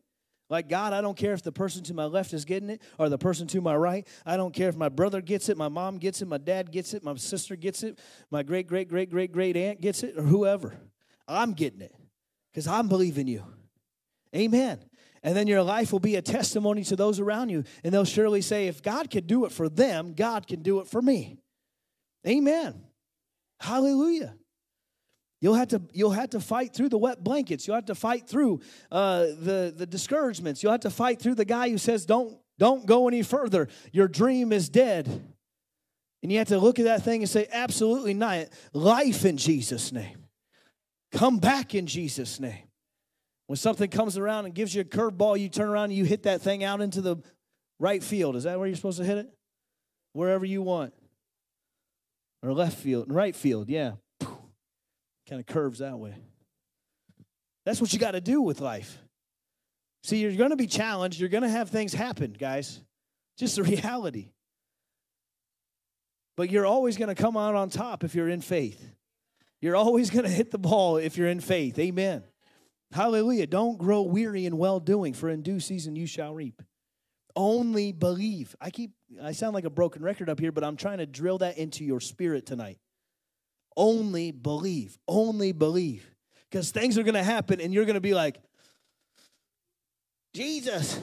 Like, God, I don't care if the person to my left is getting it or the person to my right. I don't care if my brother gets it, my mom gets it, my dad gets it, my sister gets it, my great, great, great, great, great aunt gets it, or whoever. I'm getting it because I'm believing you. Amen. And then your life will be a testimony to those around you. And they'll surely say, if God could do it for them, God can do it for me. Amen. Hallelujah. You'll have to you'll have to fight through the wet blankets. You'll have to fight through uh, the the discouragements. You'll have to fight through the guy who says, "Don't don't go any further. Your dream is dead." And you have to look at that thing and say, "Absolutely not. Life in Jesus' name. Come back in Jesus' name." When something comes around and gives you a curveball, you turn around and you hit that thing out into the right field. Is that where you're supposed to hit it? Wherever you want. Or left field, and right field, yeah. Kind of curves that way. That's what you got to do with life. See, you're going to be challenged. You're going to have things happen, guys. Just the reality. But you're always going to come out on top if you're in faith. You're always going to hit the ball if you're in faith. Amen. Hallelujah. Don't grow weary in well doing, for in due season you shall reap. Only believe. I keep, I sound like a broken record up here, but I'm trying to drill that into your spirit tonight. Only believe. Only believe. Because things are going to happen and you're going to be like, Jesus.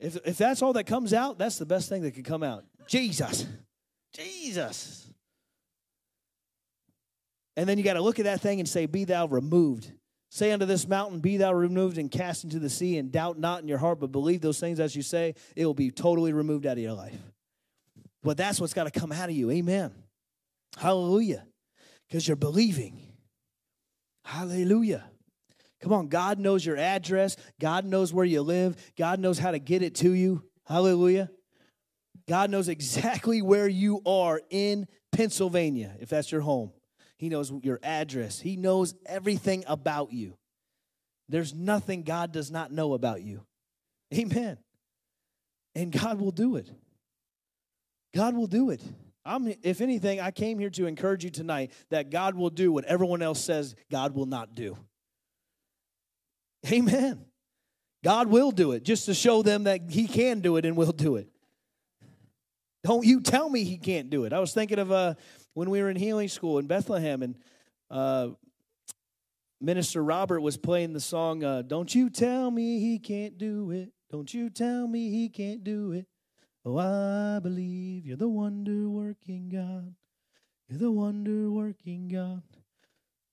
If, if that's all that comes out, that's the best thing that could come out. Jesus. Jesus. And then you got to look at that thing and say, Be thou removed Say unto this mountain, Be thou removed and cast into the sea, and doubt not in your heart, but believe those things as you say, it will be totally removed out of your life. But that's what's got to come out of you. Amen. Hallelujah. Because you're believing. Hallelujah. Come on, God knows your address. God knows where you live. God knows how to get it to you. Hallelujah. God knows exactly where you are in Pennsylvania, if that's your home. He knows your address. He knows everything about you. There's nothing God does not know about you. Amen. And God will do it. God will do it. I'm, if anything, I came here to encourage you tonight that God will do what everyone else says God will not do. Amen. God will do it just to show them that He can do it and will do it. Don't you tell me He can't do it. I was thinking of uh, when we were in healing school in Bethlehem, and uh, Minister Robert was playing the song, uh, Don't You Tell Me He Can't Do It. Don't you tell me He can't do it. Oh, I believe you're the wonder working God. You're the wonder working God.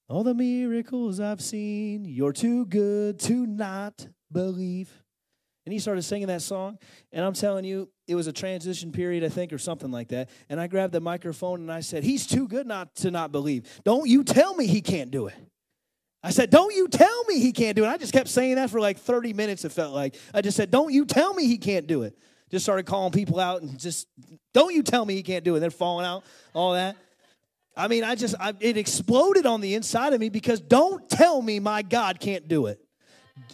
All the miracles I've seen, you're too good to not believe. And he started singing that song. And I'm telling you, it was a transition period, I think, or something like that. And I grabbed the microphone and I said, He's too good not to not believe. Don't you tell me he can't do it. I said, Don't you tell me he can't do it. I just kept saying that for like 30 minutes, it felt like. I just said, Don't you tell me he can't do it. Just started calling people out and just, Don't you tell me he can't do it. They're falling out, all that. I mean, I just, I, it exploded on the inside of me because don't tell me my God can't do it.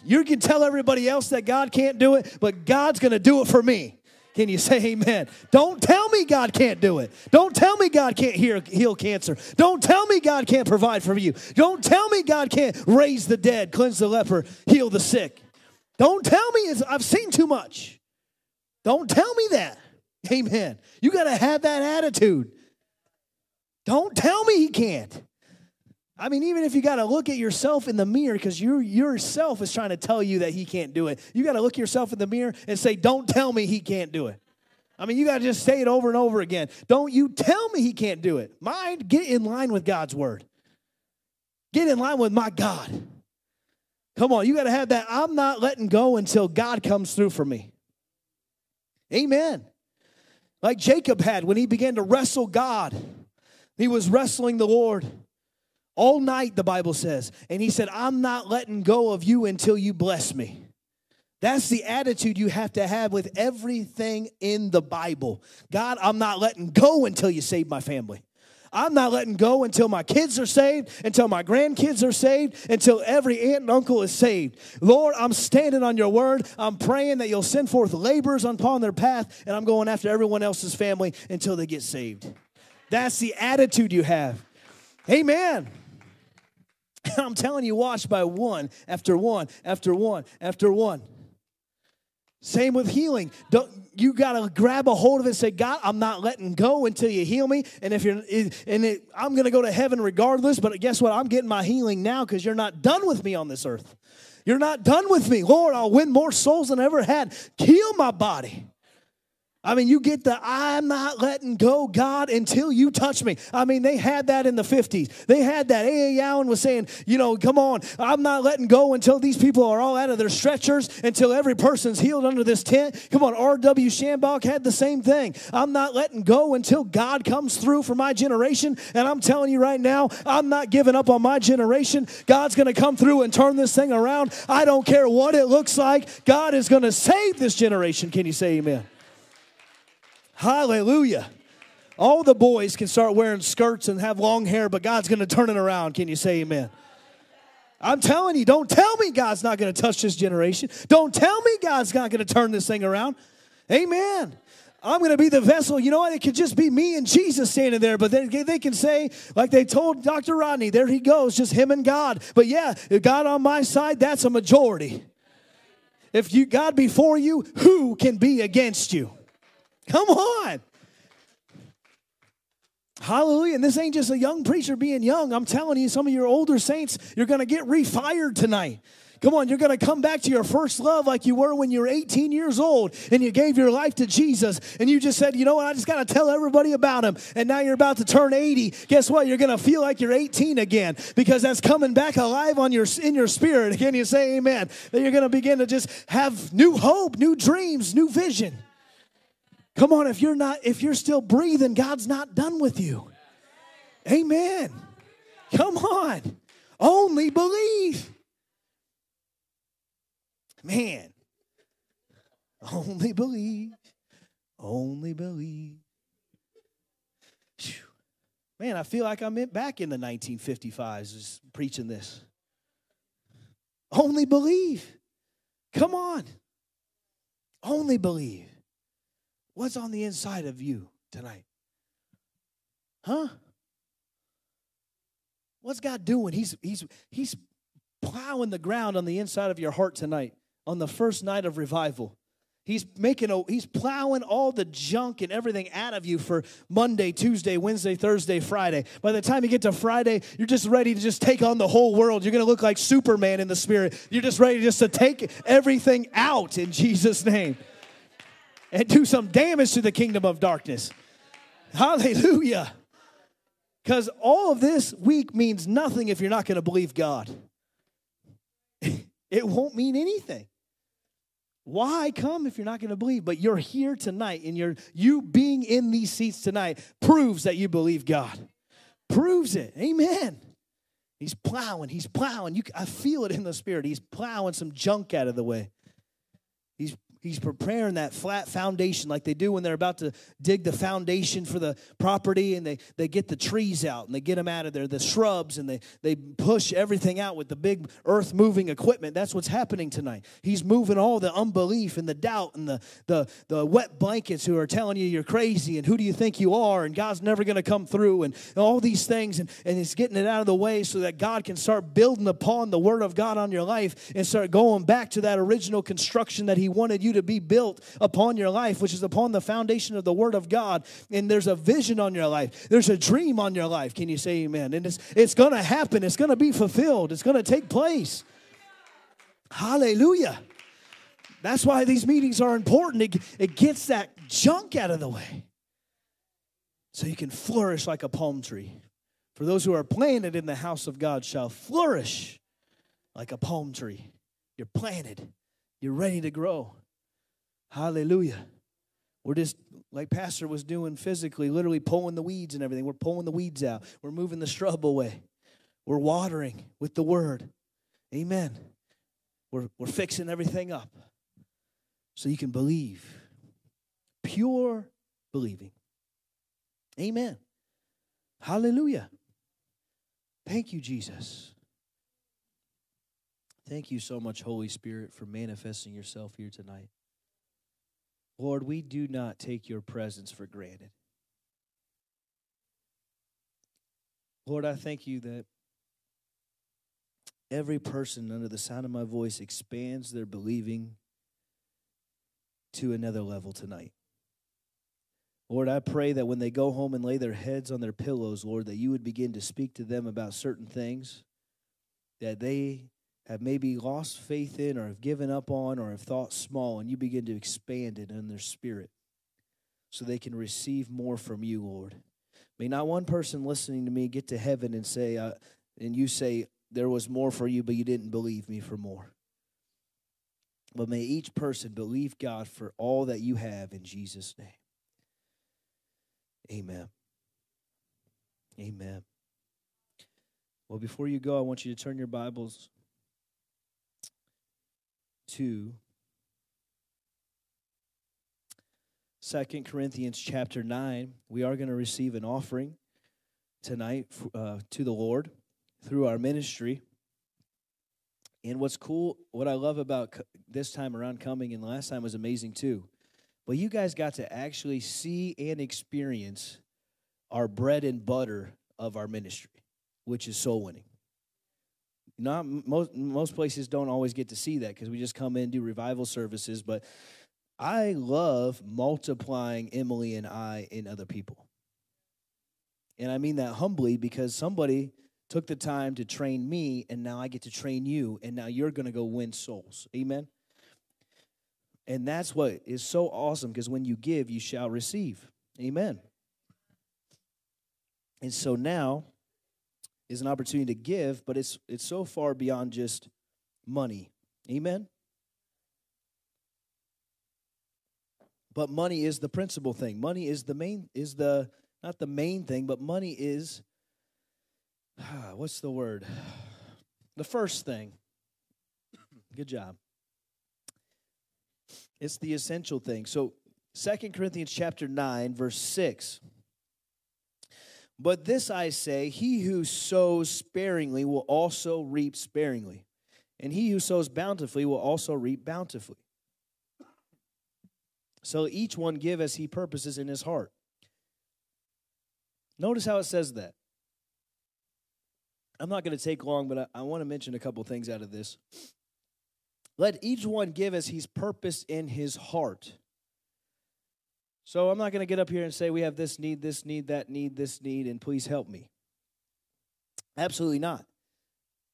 You can tell everybody else that God can't do it, but God's going to do it for me. Can you say amen? Don't tell me God can't do it. Don't tell me God can't heal, heal cancer. Don't tell me God can't provide for you. Don't tell me God can't raise the dead, cleanse the leper, heal the sick. Don't tell me I've seen too much. Don't tell me that. Amen. You got to have that attitude. Don't tell me he can't. I mean, even if you got to look at yourself in the mirror because you yourself is trying to tell you that he can't do it, you got to look yourself in the mirror and say, Don't tell me he can't do it. I mean, you got to just say it over and over again. Don't you tell me he can't do it. Mind, get in line with God's word. Get in line with my God. Come on, you got to have that. I'm not letting go until God comes through for me. Amen. Like Jacob had when he began to wrestle God, he was wrestling the Lord all night, the Bible says. And he said, I'm not letting go of you until you bless me. That's the attitude you have to have with everything in the Bible. God, I'm not letting go until you save my family. I'm not letting go until my kids are saved, until my grandkids are saved, until every aunt and uncle is saved. Lord, I'm standing on your word. I'm praying that you'll send forth laborers upon their path, and I'm going after everyone else's family until they get saved. That's the attitude you have. Amen. I'm telling you, watch by one after one after one after one. Same with healing. Don't you got to grab a hold of it and say, God, I'm not letting go until you heal me. And if you're, and it, I'm going to go to heaven regardless. But guess what? I'm getting my healing now because you're not done with me on this earth. You're not done with me, Lord. I'll win more souls than I ever had. Heal my body. I mean, you get the I'm not letting go, God, until you touch me. I mean, they had that in the 50s. They had that. A.A. Allen was saying, you know, come on, I'm not letting go until these people are all out of their stretchers, until every person's healed under this tent. Come on, R.W. Schambach had the same thing. I'm not letting go until God comes through for my generation. And I'm telling you right now, I'm not giving up on my generation. God's going to come through and turn this thing around. I don't care what it looks like. God is going to save this generation. Can you say amen? Hallelujah. All the boys can start wearing skirts and have long hair, but God's going to turn it around. Can you say amen? I'm telling you, don't tell me God's not going to touch this generation. Don't tell me God's not going to turn this thing around. Amen. I'm going to be the vessel. You know what? It could just be me and Jesus standing there, but then they can say, like they told Dr. Rodney, there he goes, just him and God. But yeah, God on my side, that's a majority. If you God before you, who can be against you? Come on. Hallelujah. And this ain't just a young preacher being young. I'm telling you, some of your older saints, you're going to get refired tonight. Come on, you're going to come back to your first love like you were when you were 18 years old and you gave your life to Jesus and you just said, you know what, I just got to tell everybody about him. And now you're about to turn 80. Guess what? You're going to feel like you're 18 again because that's coming back alive on your in your spirit. Can you say amen? That you're going to begin to just have new hope, new dreams, new vision. Come on, if you're not, if you're still breathing, God's not done with you. Amen. Come on. Only believe. Man. Only believe. Only believe. Man, I feel like I'm back in the 1955s just preaching this. Only believe. Come on. Only believe. What's on the inside of you tonight? Huh? What's God doing? He's he's he's plowing the ground on the inside of your heart tonight on the first night of revival. He's making a he's plowing all the junk and everything out of you for Monday, Tuesday, Wednesday, Thursday, Friday. By the time you get to Friday, you're just ready to just take on the whole world. You're going to look like Superman in the spirit. You're just ready just to take everything out in Jesus name and do some damage to the kingdom of darkness. Hallelujah. Because all of this week means nothing if you're not going to believe God. it won't mean anything. Why come if you're not going to believe? But you're here tonight, and you're, you being in these seats tonight proves that you believe God. Proves it. Amen. He's plowing. He's plowing. You, I feel it in the spirit. He's plowing some junk out of the way. He's He's preparing that flat foundation like they do when they're about to dig the foundation for the property and they, they get the trees out and they get them out of there, the shrubs, and they, they push everything out with the big earth moving equipment. That's what's happening tonight. He's moving all the unbelief and the doubt and the, the, the wet blankets who are telling you you're crazy and who do you think you are and God's never going to come through and all these things. And, and He's getting it out of the way so that God can start building upon the Word of God on your life and start going back to that original construction that He wanted you you to be built upon your life, which is upon the foundation of the Word of God. And there's a vision on your life, there's a dream on your life. Can you say amen? And it's, it's going to happen, it's going to be fulfilled, it's going to take place. Hallelujah. That's why these meetings are important. It, it gets that junk out of the way so you can flourish like a palm tree. For those who are planted in the house of God shall flourish like a palm tree. You're planted, you're ready to grow. Hallelujah. We're just like Pastor was doing physically, literally pulling the weeds and everything. We're pulling the weeds out, we're moving the shrub away, we're watering with the word. Amen. We're, we're fixing everything up so you can believe. Pure believing. Amen. Hallelujah. Thank you, Jesus. Thank you so much, Holy Spirit, for manifesting yourself here tonight. Lord, we do not take your presence for granted. Lord, I thank you that every person under the sound of my voice expands their believing to another level tonight. Lord, I pray that when they go home and lay their heads on their pillows, Lord, that you would begin to speak to them about certain things that they have maybe lost faith in or have given up on or have thought small, and you begin to expand it in their spirit so they can receive more from you, Lord. May not one person listening to me get to heaven and say, uh, and you say, there was more for you, but you didn't believe me for more. But may each person believe God for all that you have in Jesus' name. Amen. Amen. Well, before you go, I want you to turn your Bibles to Second Corinthians chapter 9. We are going to receive an offering tonight uh, to the Lord through our ministry. And what's cool, what I love about this time around coming, and last time was amazing too, but you guys got to actually see and experience our bread and butter of our ministry, which is soul winning. Not most most places don't always get to see that because we just come in do revival services, but I love multiplying Emily and I in other people. And I mean that humbly because somebody took the time to train me, and now I get to train you, and now you're going to go win souls. Amen. And that's what is so awesome because when you give, you shall receive. Amen. And so now is an opportunity to give, but it's it's so far beyond just money. Amen. But money is the principal thing. Money is the main is the not the main thing, but money is what's the word? The first thing. Good job. It's the essential thing. So Second Corinthians chapter 9 verse 6. But this I say, he who sows sparingly will also reap sparingly, and he who sows bountifully will also reap bountifully. So each one give as he purposes in his heart. Notice how it says that. I'm not going to take long, but I, I want to mention a couple things out of this. Let each one give as he's purposed in his heart. So I'm not going to get up here and say we have this need, this need, that need, this need, and please help me. Absolutely not.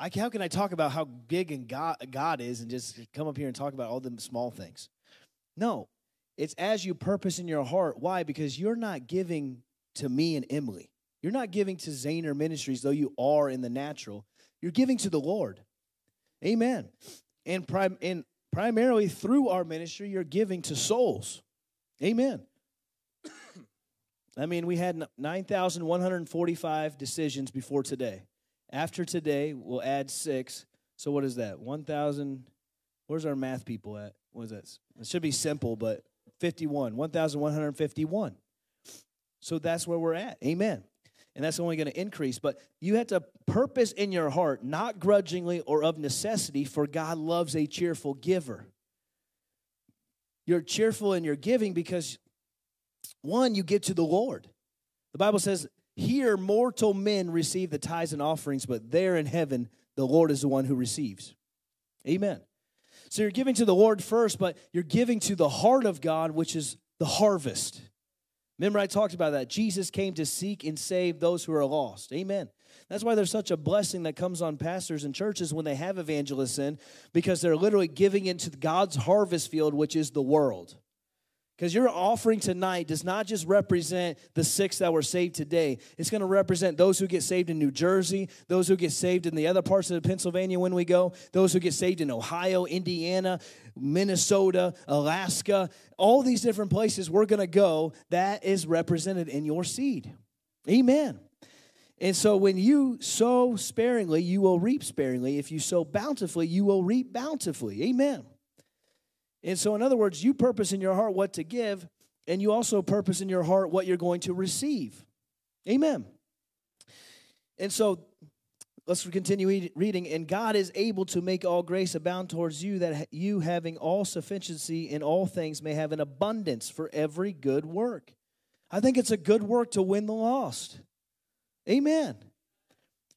I, how can I talk about how big and God, God is and just come up here and talk about all the small things? No, it's as you purpose in your heart. Why? Because you're not giving to me and Emily. You're not giving to Zehner Ministries, though you are in the natural. You're giving to the Lord. Amen and, prim- and primarily through our ministry, you're giving to souls. Amen. I mean, we had 9,145 decisions before today. After today, we'll add six. So, what is that? 1,000. Where's our math people at? What is that? It should be simple, but 51. 1,151. So, that's where we're at. Amen and that's only going to increase. But you have to purpose in your heart, not grudgingly or of necessity, for God loves a cheerful giver. You're cheerful in your giving because, one, you give to the Lord. The Bible says, Here mortal men receive the tithes and offerings, but there in heaven, the Lord is the one who receives. Amen. So you're giving to the Lord first, but you're giving to the heart of God, which is the harvest. Remember, I talked about that. Jesus came to seek and save those who are lost. Amen. That's why there's such a blessing that comes on pastors and churches when they have evangelists in, because they're literally giving into God's harvest field, which is the world. Because your offering tonight does not just represent the six that were saved today. It's going to represent those who get saved in New Jersey, those who get saved in the other parts of Pennsylvania when we go, those who get saved in Ohio, Indiana, Minnesota, Alaska, all these different places we're going to go. That is represented in your seed. Amen. And so when you sow sparingly, you will reap sparingly. If you sow bountifully, you will reap bountifully. Amen. And so, in other words, you purpose in your heart what to give, and you also purpose in your heart what you're going to receive. Amen. And so, let's continue reading. And God is able to make all grace abound towards you, that you, having all sufficiency in all things, may have an abundance for every good work. I think it's a good work to win the lost. Amen.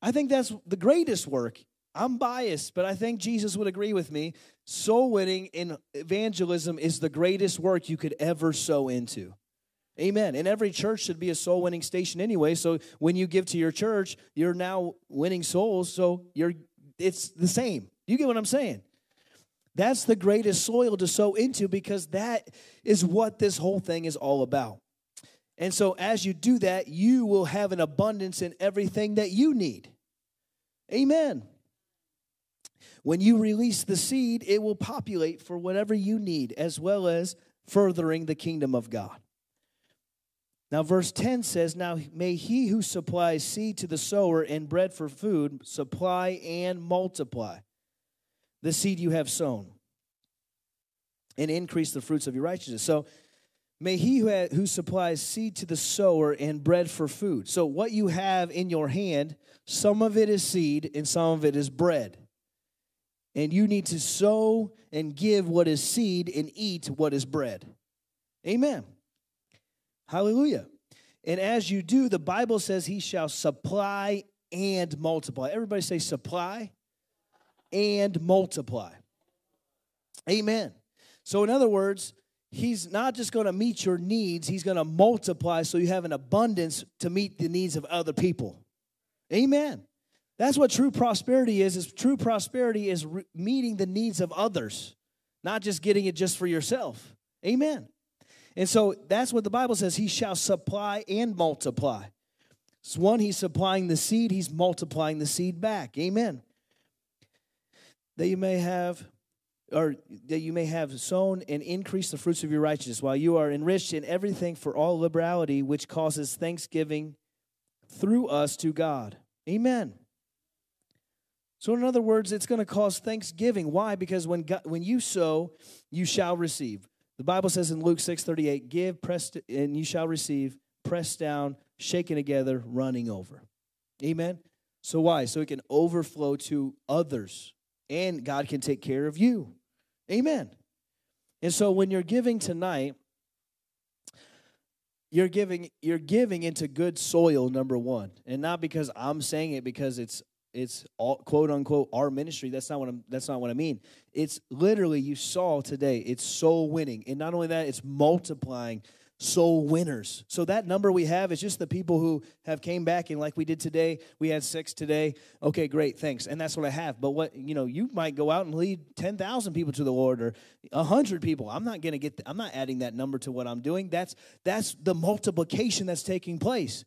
I think that's the greatest work I'm biased, but I think Jesus would agree with me. Soul winning in evangelism is the greatest work you could ever sow into. Amen. And every church should be a soul winning station anyway. So when you give to your church, you're now winning souls. So you're it's the same. You get what I'm saying? That's the greatest soil to sow into because that is what this whole thing is all about. And so as you do that, you will have an abundance in everything that you need. Amen. When you release the seed, it will populate for whatever you need, as well as furthering the kingdom of God. Now, verse 10 says, Now may he who supplies seed to the sower and bread for food supply and multiply the seed you have sown and increase the fruits of your righteousness. So, may he who, who supplies seed to the sower and bread for food. So, what you have in your hand, some of it is seed and some of it is bread and you need to sow and give what is seed and eat what is bread. Amen. Hallelujah. And as you do, the Bible says he shall supply and multiply. Everybody say supply and multiply. Amen. So, in other words, he's not just going to meet your needs, he's going to multiply so you have an abundance to meet the needs of other people. Amen. That's what true prosperity is. Is true prosperity is re- meeting the needs of others, not just getting it just for yourself. Amen. And so that's what the Bible says. He shall supply and multiply. So one, he's supplying the seed, he's multiplying the seed back. Amen. That you may have, or that you may have sown and increased the fruits of your righteousness, while you are enriched in everything for all liberality, which causes thanksgiving through us to God. Amen. So, in other words, it's going to cause thanksgiving. Why? Because when, God, when you sow, you shall receive. The Bible says in Luke 6 38, give, pressed, and you shall receive, pressed down, shaken together, running over. Amen. So, why? So it can overflow to others, and God can take care of you. Amen. And so, when you're giving tonight, you're giving you're giving into good soil number one and not because i'm saying it because it's it's all, quote unquote our ministry. That's not what I'm. That's not what I mean. It's literally you saw today. It's soul winning, and not only that, it's multiplying soul winners. So that number we have is just the people who have came back and like we did today, we had six today. Okay, great, thanks. And that's what I have. But what you know, you might go out and lead ten thousand people to the Lord or hundred people. I'm not gonna get. I'm not adding that number to what I'm doing. That's that's the multiplication that's taking place.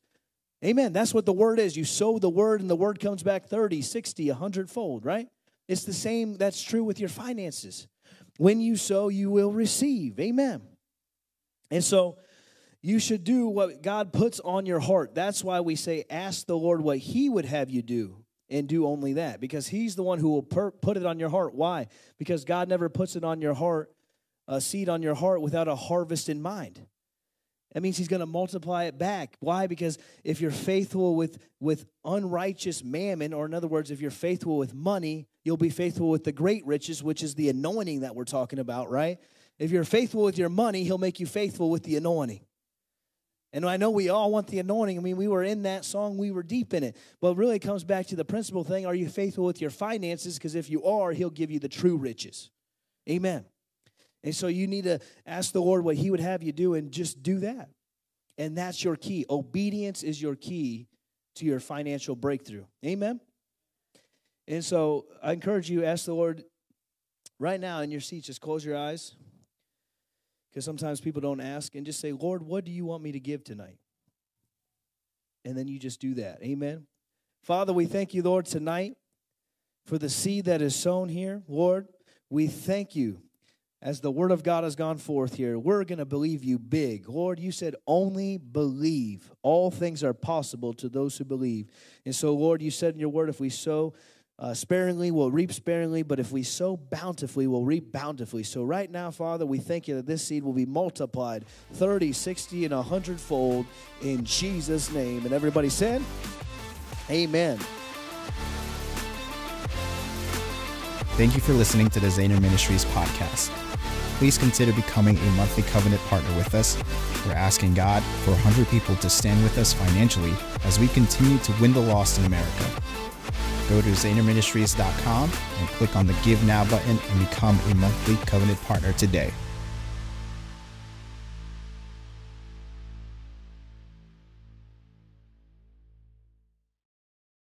Amen. That's what the word is. You sow the word, and the word comes back 30, 60, 100 fold, right? It's the same. That's true with your finances. When you sow, you will receive. Amen. And so you should do what God puts on your heart. That's why we say, ask the Lord what He would have you do and do only that because He's the one who will per- put it on your heart. Why? Because God never puts it on your heart, a seed on your heart without a harvest in mind. That means he's going to multiply it back. Why? Because if you're faithful with, with unrighteous mammon, or in other words, if you're faithful with money, you'll be faithful with the great riches, which is the anointing that we're talking about, right? If you're faithful with your money, he'll make you faithful with the anointing. And I know we all want the anointing. I mean, we were in that song, we were deep in it. But really, it comes back to the principal thing are you faithful with your finances? Because if you are, he'll give you the true riches. Amen. And so you need to ask the Lord what He would have you do and just do that. And that's your key. Obedience is your key to your financial breakthrough. Amen. And so I encourage you, ask the Lord right now in your seat, just close your eyes. Because sometimes people don't ask and just say, Lord, what do you want me to give tonight? And then you just do that. Amen. Father, we thank you, Lord, tonight for the seed that is sown here. Lord, we thank you as the word of God has gone forth here, we're going to believe you big. Lord, you said only believe. All things are possible to those who believe. And so, Lord, you said in your word, if we sow uh, sparingly, we'll reap sparingly, but if we sow bountifully, we'll reap bountifully. So, right now, Father, we thank you that this seed will be multiplied 30, 60, and 100 fold in Jesus' name. And everybody said, Amen. Thank you for listening to the Zehner Ministries podcast please consider becoming a monthly covenant partner with us. We're asking God for 100 people to stand with us financially as we continue to win the lost in America. Go to ZehnerMinistries.com and click on the Give Now button and become a monthly covenant partner today.